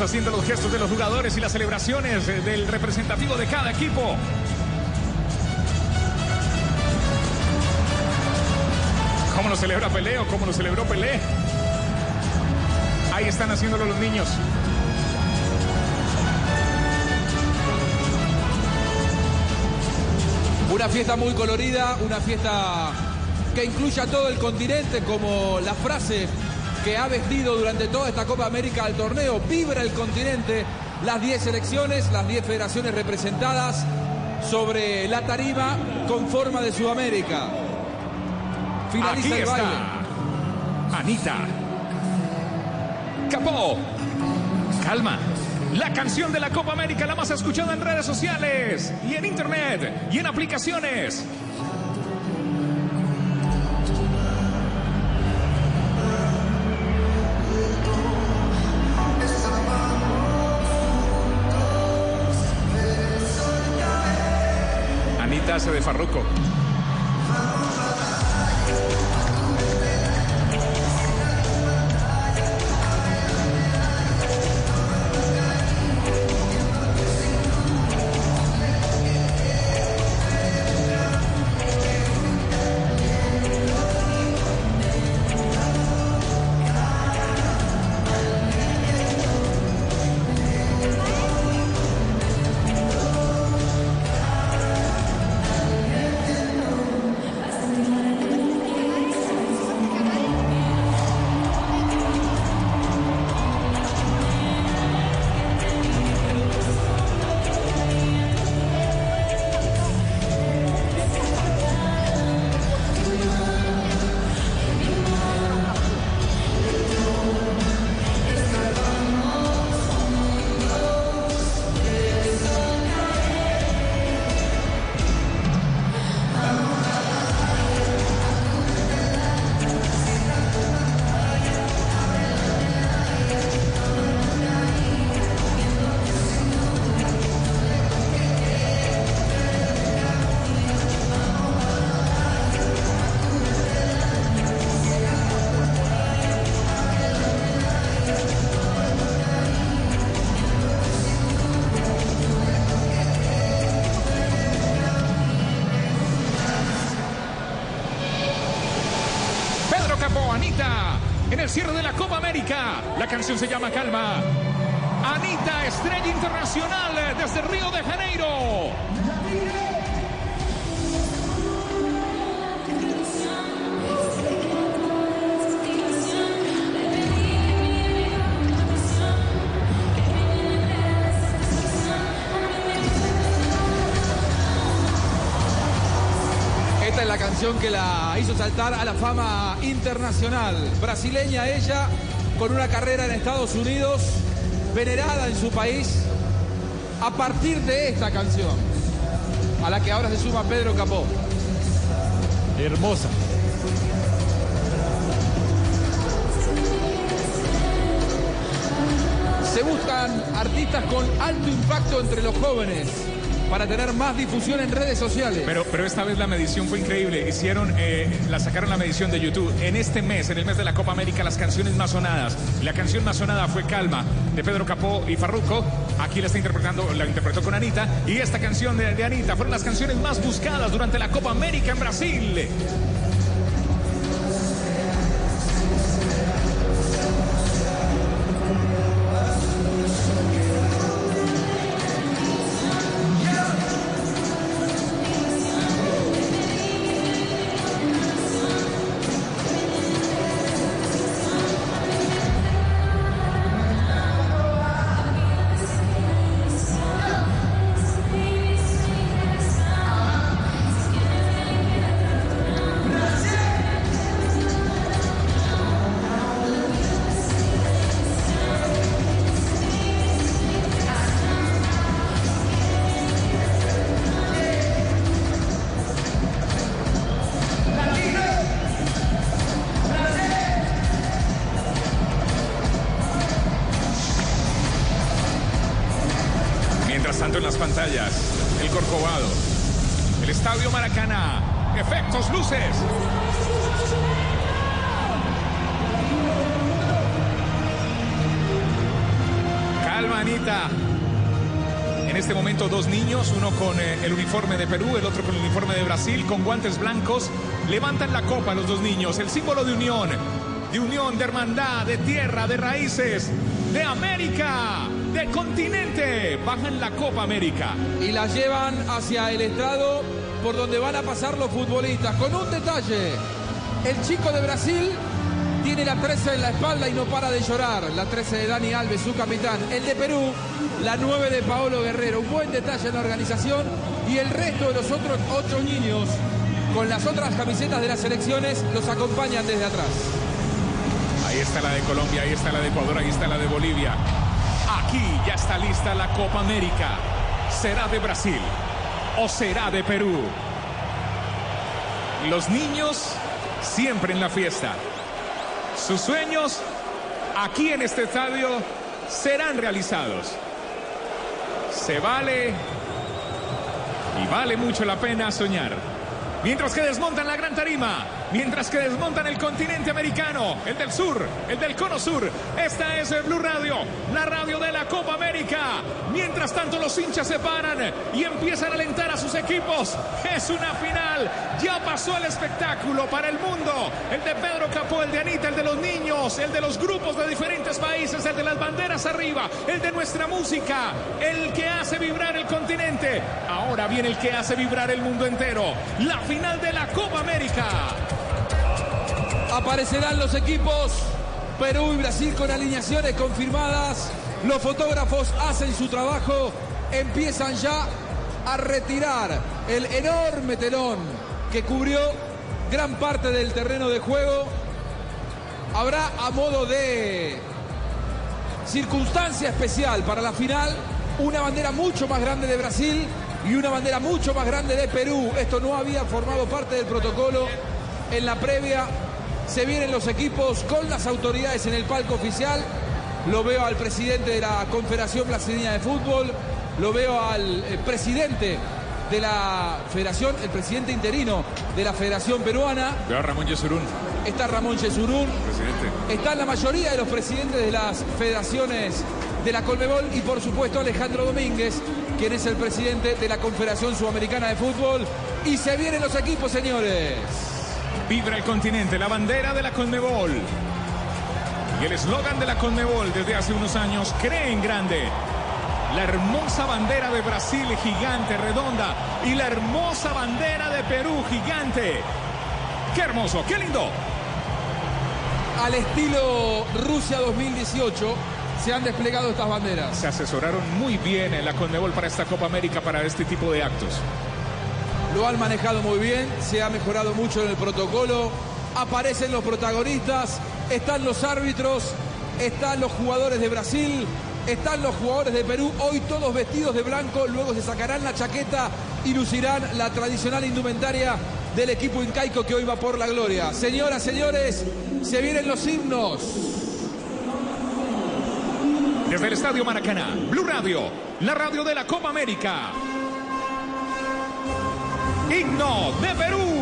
Haciendo los gestos de los jugadores y las celebraciones eh, del representativo de cada equipo. ¿Cómo lo celebra Pelé o cómo lo celebró Pelé? Ahí están haciéndolo los niños. Una fiesta muy colorida, una fiesta que incluye a todo el continente, como la frase que ha vestido durante toda esta Copa América al torneo. Vibra el continente, las 10 selecciones, las 10 federaciones representadas sobre la tarima con forma de Sudamérica. Finaliza Aquí el está. baile. Anita. Capó. Calma. La canción de la Copa América, la más escuchada en redes sociales y en internet y en aplicaciones. Farruco. La canción se llama Calma. Anita, estrella internacional desde Río de Janeiro. Esta es la canción que la hizo saltar a la fama internacional. Brasileña ella, con una carrera en Estados Unidos, venerada en su país, a partir de esta canción, a la que ahora se suma Pedro Capó. hermosa. Se buscan artistas con alto impacto entre los jóvenes para tener más difusión en redes sociales. Pero, pero esta vez la medición fue increíble. Hicieron, eh, la sacaron la medición de YouTube. En este mes, en el mes de la Copa América, las canciones más sonadas. La canción más sonada fue Calma, de Pedro Capó y Farruco. Aquí la está interpretando, la interpretó con Anita. Y esta canción de, de Anita fueron las canciones más buscadas durante la Copa América en Brasil. Uniforme de Perú, el otro con el uniforme de Brasil, con guantes blancos. Levantan la copa los dos niños, el símbolo de unión, de unión, de hermandad, de tierra, de raíces, de América, de continente. Bajan la Copa América. Y la llevan hacia el estrado por donde van a pasar los futbolistas. Con un detalle, el chico de Brasil tiene la 13 en la espalda y no para de llorar. La 13 de Dani Alves, su capitán. El de Perú, la 9 de Paolo Guerrero. Un buen detalle en la organización. Y el resto de los otros ocho niños, con las otras camisetas de las selecciones, los acompañan desde atrás. Ahí está la de Colombia, ahí está la de Ecuador, ahí está la de Bolivia. Aquí ya está lista la Copa América. ¿Será de Brasil o será de Perú? Los niños siempre en la fiesta. Sus sueños aquí en este estadio serán realizados. Se vale y vale mucho la pena soñar. Mientras que desmontan la gran tarima, mientras que desmontan el continente americano, el del sur, el del cono sur. Esta es el Blue Radio, la radio de la Copa América. Mientras tanto los hinchas se paran y empiezan a alentar a sus equipos. Es una final, ya pasó el espectáculo para el mundo. El de Pedro Capó, el de Anita, el de los niños, el de los grupos de diferentes países, el de las banderas arriba, el de nuestra música, el que hace vibrar el continente. Ahora viene el que hace vibrar el mundo entero. La final de la Copa América. Aparecerán los equipos Perú y Brasil con alineaciones confirmadas. Los fotógrafos hacen su trabajo. Empiezan ya a retirar el enorme telón que cubrió gran parte del terreno de juego. Habrá a modo de circunstancia especial para la final una bandera mucho más grande de Brasil y una bandera mucho más grande de Perú. Esto no había formado parte del protocolo en la previa. Se vienen los equipos con las autoridades en el palco oficial. Lo veo al presidente de la Confederación Brasileña de Fútbol. Lo veo al eh, presidente de la Federación, el presidente interino de la Federación Peruana. Veo Ramón Yesurún, Está Ramón Yesurún. presidente. Están la mayoría de los presidentes de las federaciones de la Colmebol y por supuesto Alejandro Domínguez, quien es el presidente de la Confederación Sudamericana de Fútbol. Y se vienen los equipos, señores. Vibra el continente, la bandera de la Conmebol. Y el eslogan de la Conmebol desde hace unos años, cree en grande. La hermosa bandera de Brasil gigante, redonda. Y la hermosa bandera de Perú gigante. ¡Qué hermoso! ¡Qué lindo! Al estilo Rusia 2018 se han desplegado estas banderas. Se asesoraron muy bien en la Conmebol para esta Copa América, para este tipo de actos. Lo han manejado muy bien, se ha mejorado mucho en el protocolo. Aparecen los protagonistas, están los árbitros, están los jugadores de Brasil, están los jugadores de Perú, hoy todos vestidos de blanco, luego se sacarán la chaqueta y lucirán la tradicional indumentaria del equipo incaico que hoy va por la gloria. Señoras, señores, se vienen los himnos. Desde el Estadio Maracaná, Blue Radio, la radio de la Copa América. Himno de Perú.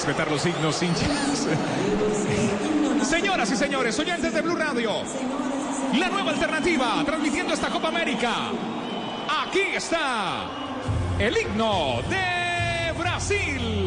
Respetar los signos hinchas. Señoras y señores, oyentes de Blue Radio, la nueva alternativa transmitiendo esta Copa América. Aquí está el himno de Brasil.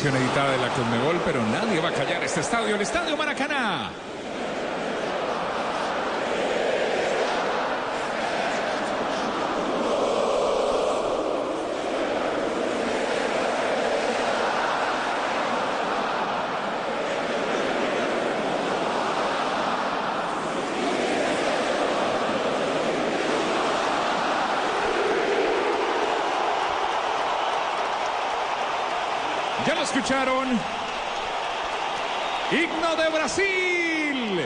Versión editada de la Conmebol, pero nadie va a callar este estadio, el Estadio Maracaná. Ya lo escucharon. Himno de Brasil.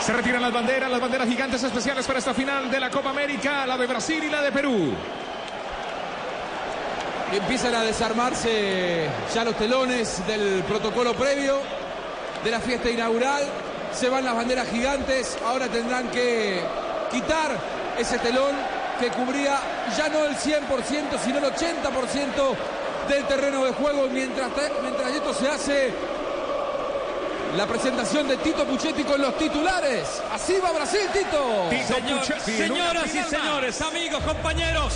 Se retiran las banderas, las banderas gigantes especiales para esta final de la Copa América, la de Brasil y la de Perú. Empiezan a desarmarse ya los telones del protocolo previo de la fiesta inaugural. Se van las banderas gigantes. Ahora tendrán que quitar ese telón que cubría ya no el 100%, sino el 80% del terreno de juego. Mientras, mientras esto se hace, la presentación de Tito Puchetti con los titulares. Así va Brasil, Tito. Señor- señoras y señores, amigos, compañeros.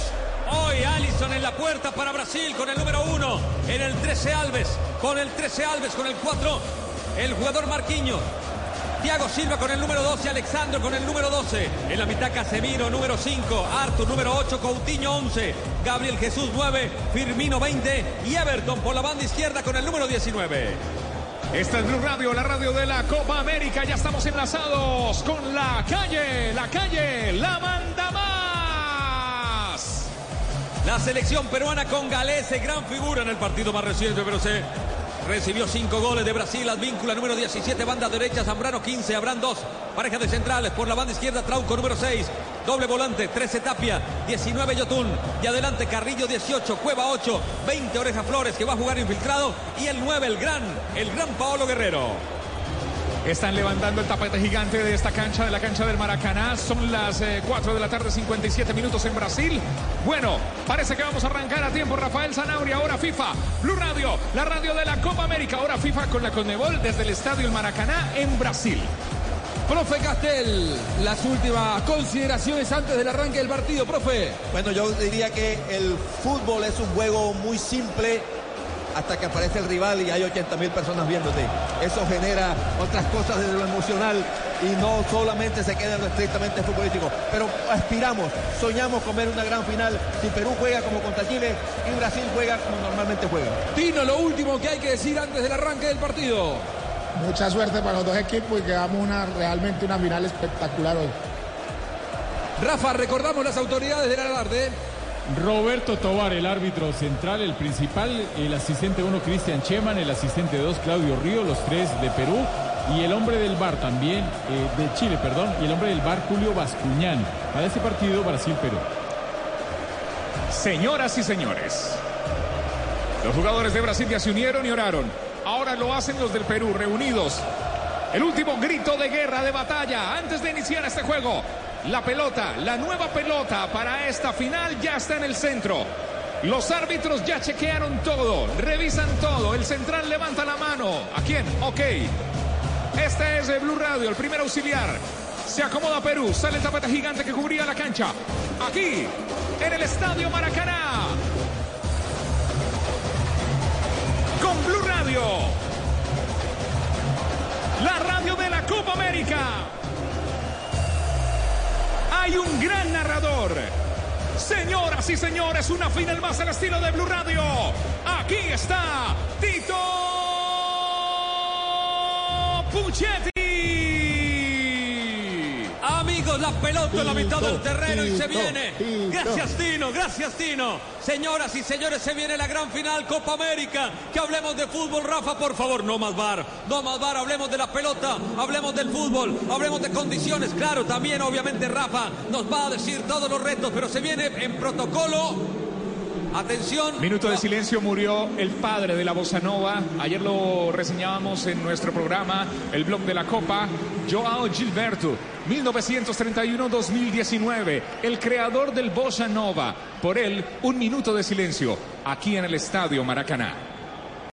Hoy Allison en la puerta para Brasil con el número uno. En el 13 Alves. Con el 13 Alves. Con el 4 el jugador Marquinhos. Thiago Silva con el número 12, Alexandro con el número 12. En la mitad Casemiro número 5, Artur número 8, Coutinho 11, Gabriel Jesús 9, Firmino 20 y Everton por la banda izquierda con el número 19. Esta es Blue Radio, la radio de la Copa América. Ya estamos enlazados con la calle, la calle, la manda más. La selección peruana con Galese, gran figura en el partido más reciente, pero se recibió cinco goles de Brasil. Advíncula número 17, banda derecha, Zambrano 15, habrán dos. Pareja de centrales por la banda izquierda, Trauco número 6, doble volante, 13 Tapia, 19 Yotun. Y adelante Carrillo 18, Cueva 8, 20 Oreja Flores que va a jugar infiltrado. Y el 9, el gran, el gran Paolo Guerrero. Están levantando el tapete gigante de esta cancha, de la cancha del Maracaná. Son las eh, 4 de la tarde, 57 minutos en Brasil. Bueno, parece que vamos a arrancar a tiempo. Rafael Zanabria, ahora FIFA, Blue Radio, la radio de la Copa América. Ahora FIFA con la Conmebol desde el estadio El Maracaná en Brasil. Profe Castel, las últimas consideraciones antes del arranque del partido, profe. Bueno, yo diría que el fútbol es un juego muy simple hasta que aparece el rival y hay 80 mil personas viéndote. Eso genera otras cosas desde lo emocional y no solamente se queda en lo estrictamente futbolístico. Pero aspiramos, soñamos con ver una gran final si Perú juega como contra Chile y Brasil juega como normalmente juega. Tino, lo último que hay que decir antes del arranque del partido. Mucha suerte para los dos equipos y que hagamos una, realmente una final espectacular hoy. Rafa, recordamos las autoridades del alarde. Roberto Tobar, el árbitro central, el principal, el asistente 1 Cristian Cheman, el asistente 2 Claudio Río, los tres de Perú y el hombre del bar también, eh, de Chile, perdón, y el hombre del bar Julio Bascuñán. Para este partido Brasil-Perú. Señoras y señores, los jugadores de Brasil ya se unieron y oraron. Ahora lo hacen los del Perú, reunidos. El último grito de guerra, de batalla, antes de iniciar este juego. La pelota, la nueva pelota para esta final ya está en el centro. Los árbitros ya chequearon todo, revisan todo. El central levanta la mano. ¿A quién? Ok. Este es de Blue Radio, el primer auxiliar. Se acomoda Perú, sale el tapete gigante que cubría la cancha. Aquí, en el Estadio Maracaná. Con Blue Radio. La radio de la Copa América. Hay un gran narrador. Señoras y señores, una final más al estilo de Blue Radio. Aquí está Tito Puchetti. Amigos, la pelota en la mitad del terreno y se viene. Gracias, Tino. Gracias, Tino. Señoras y señores, se viene la gran final Copa América. Que hablemos de fútbol, Rafa, por favor. No más bar. No más bar. Hablemos de la pelota. Hablemos del fútbol. Hablemos de condiciones. Claro, también, obviamente, Rafa nos va a decir todos los retos, pero se viene en protocolo. Atención. Minuto de silencio murió el padre de la bossa nova. Ayer lo reseñábamos en nuestro programa, el blog de la Copa, Joao Gilberto, 1931-2019, el creador del bossa nova. Por él, un minuto de silencio aquí en el Estadio Maracaná.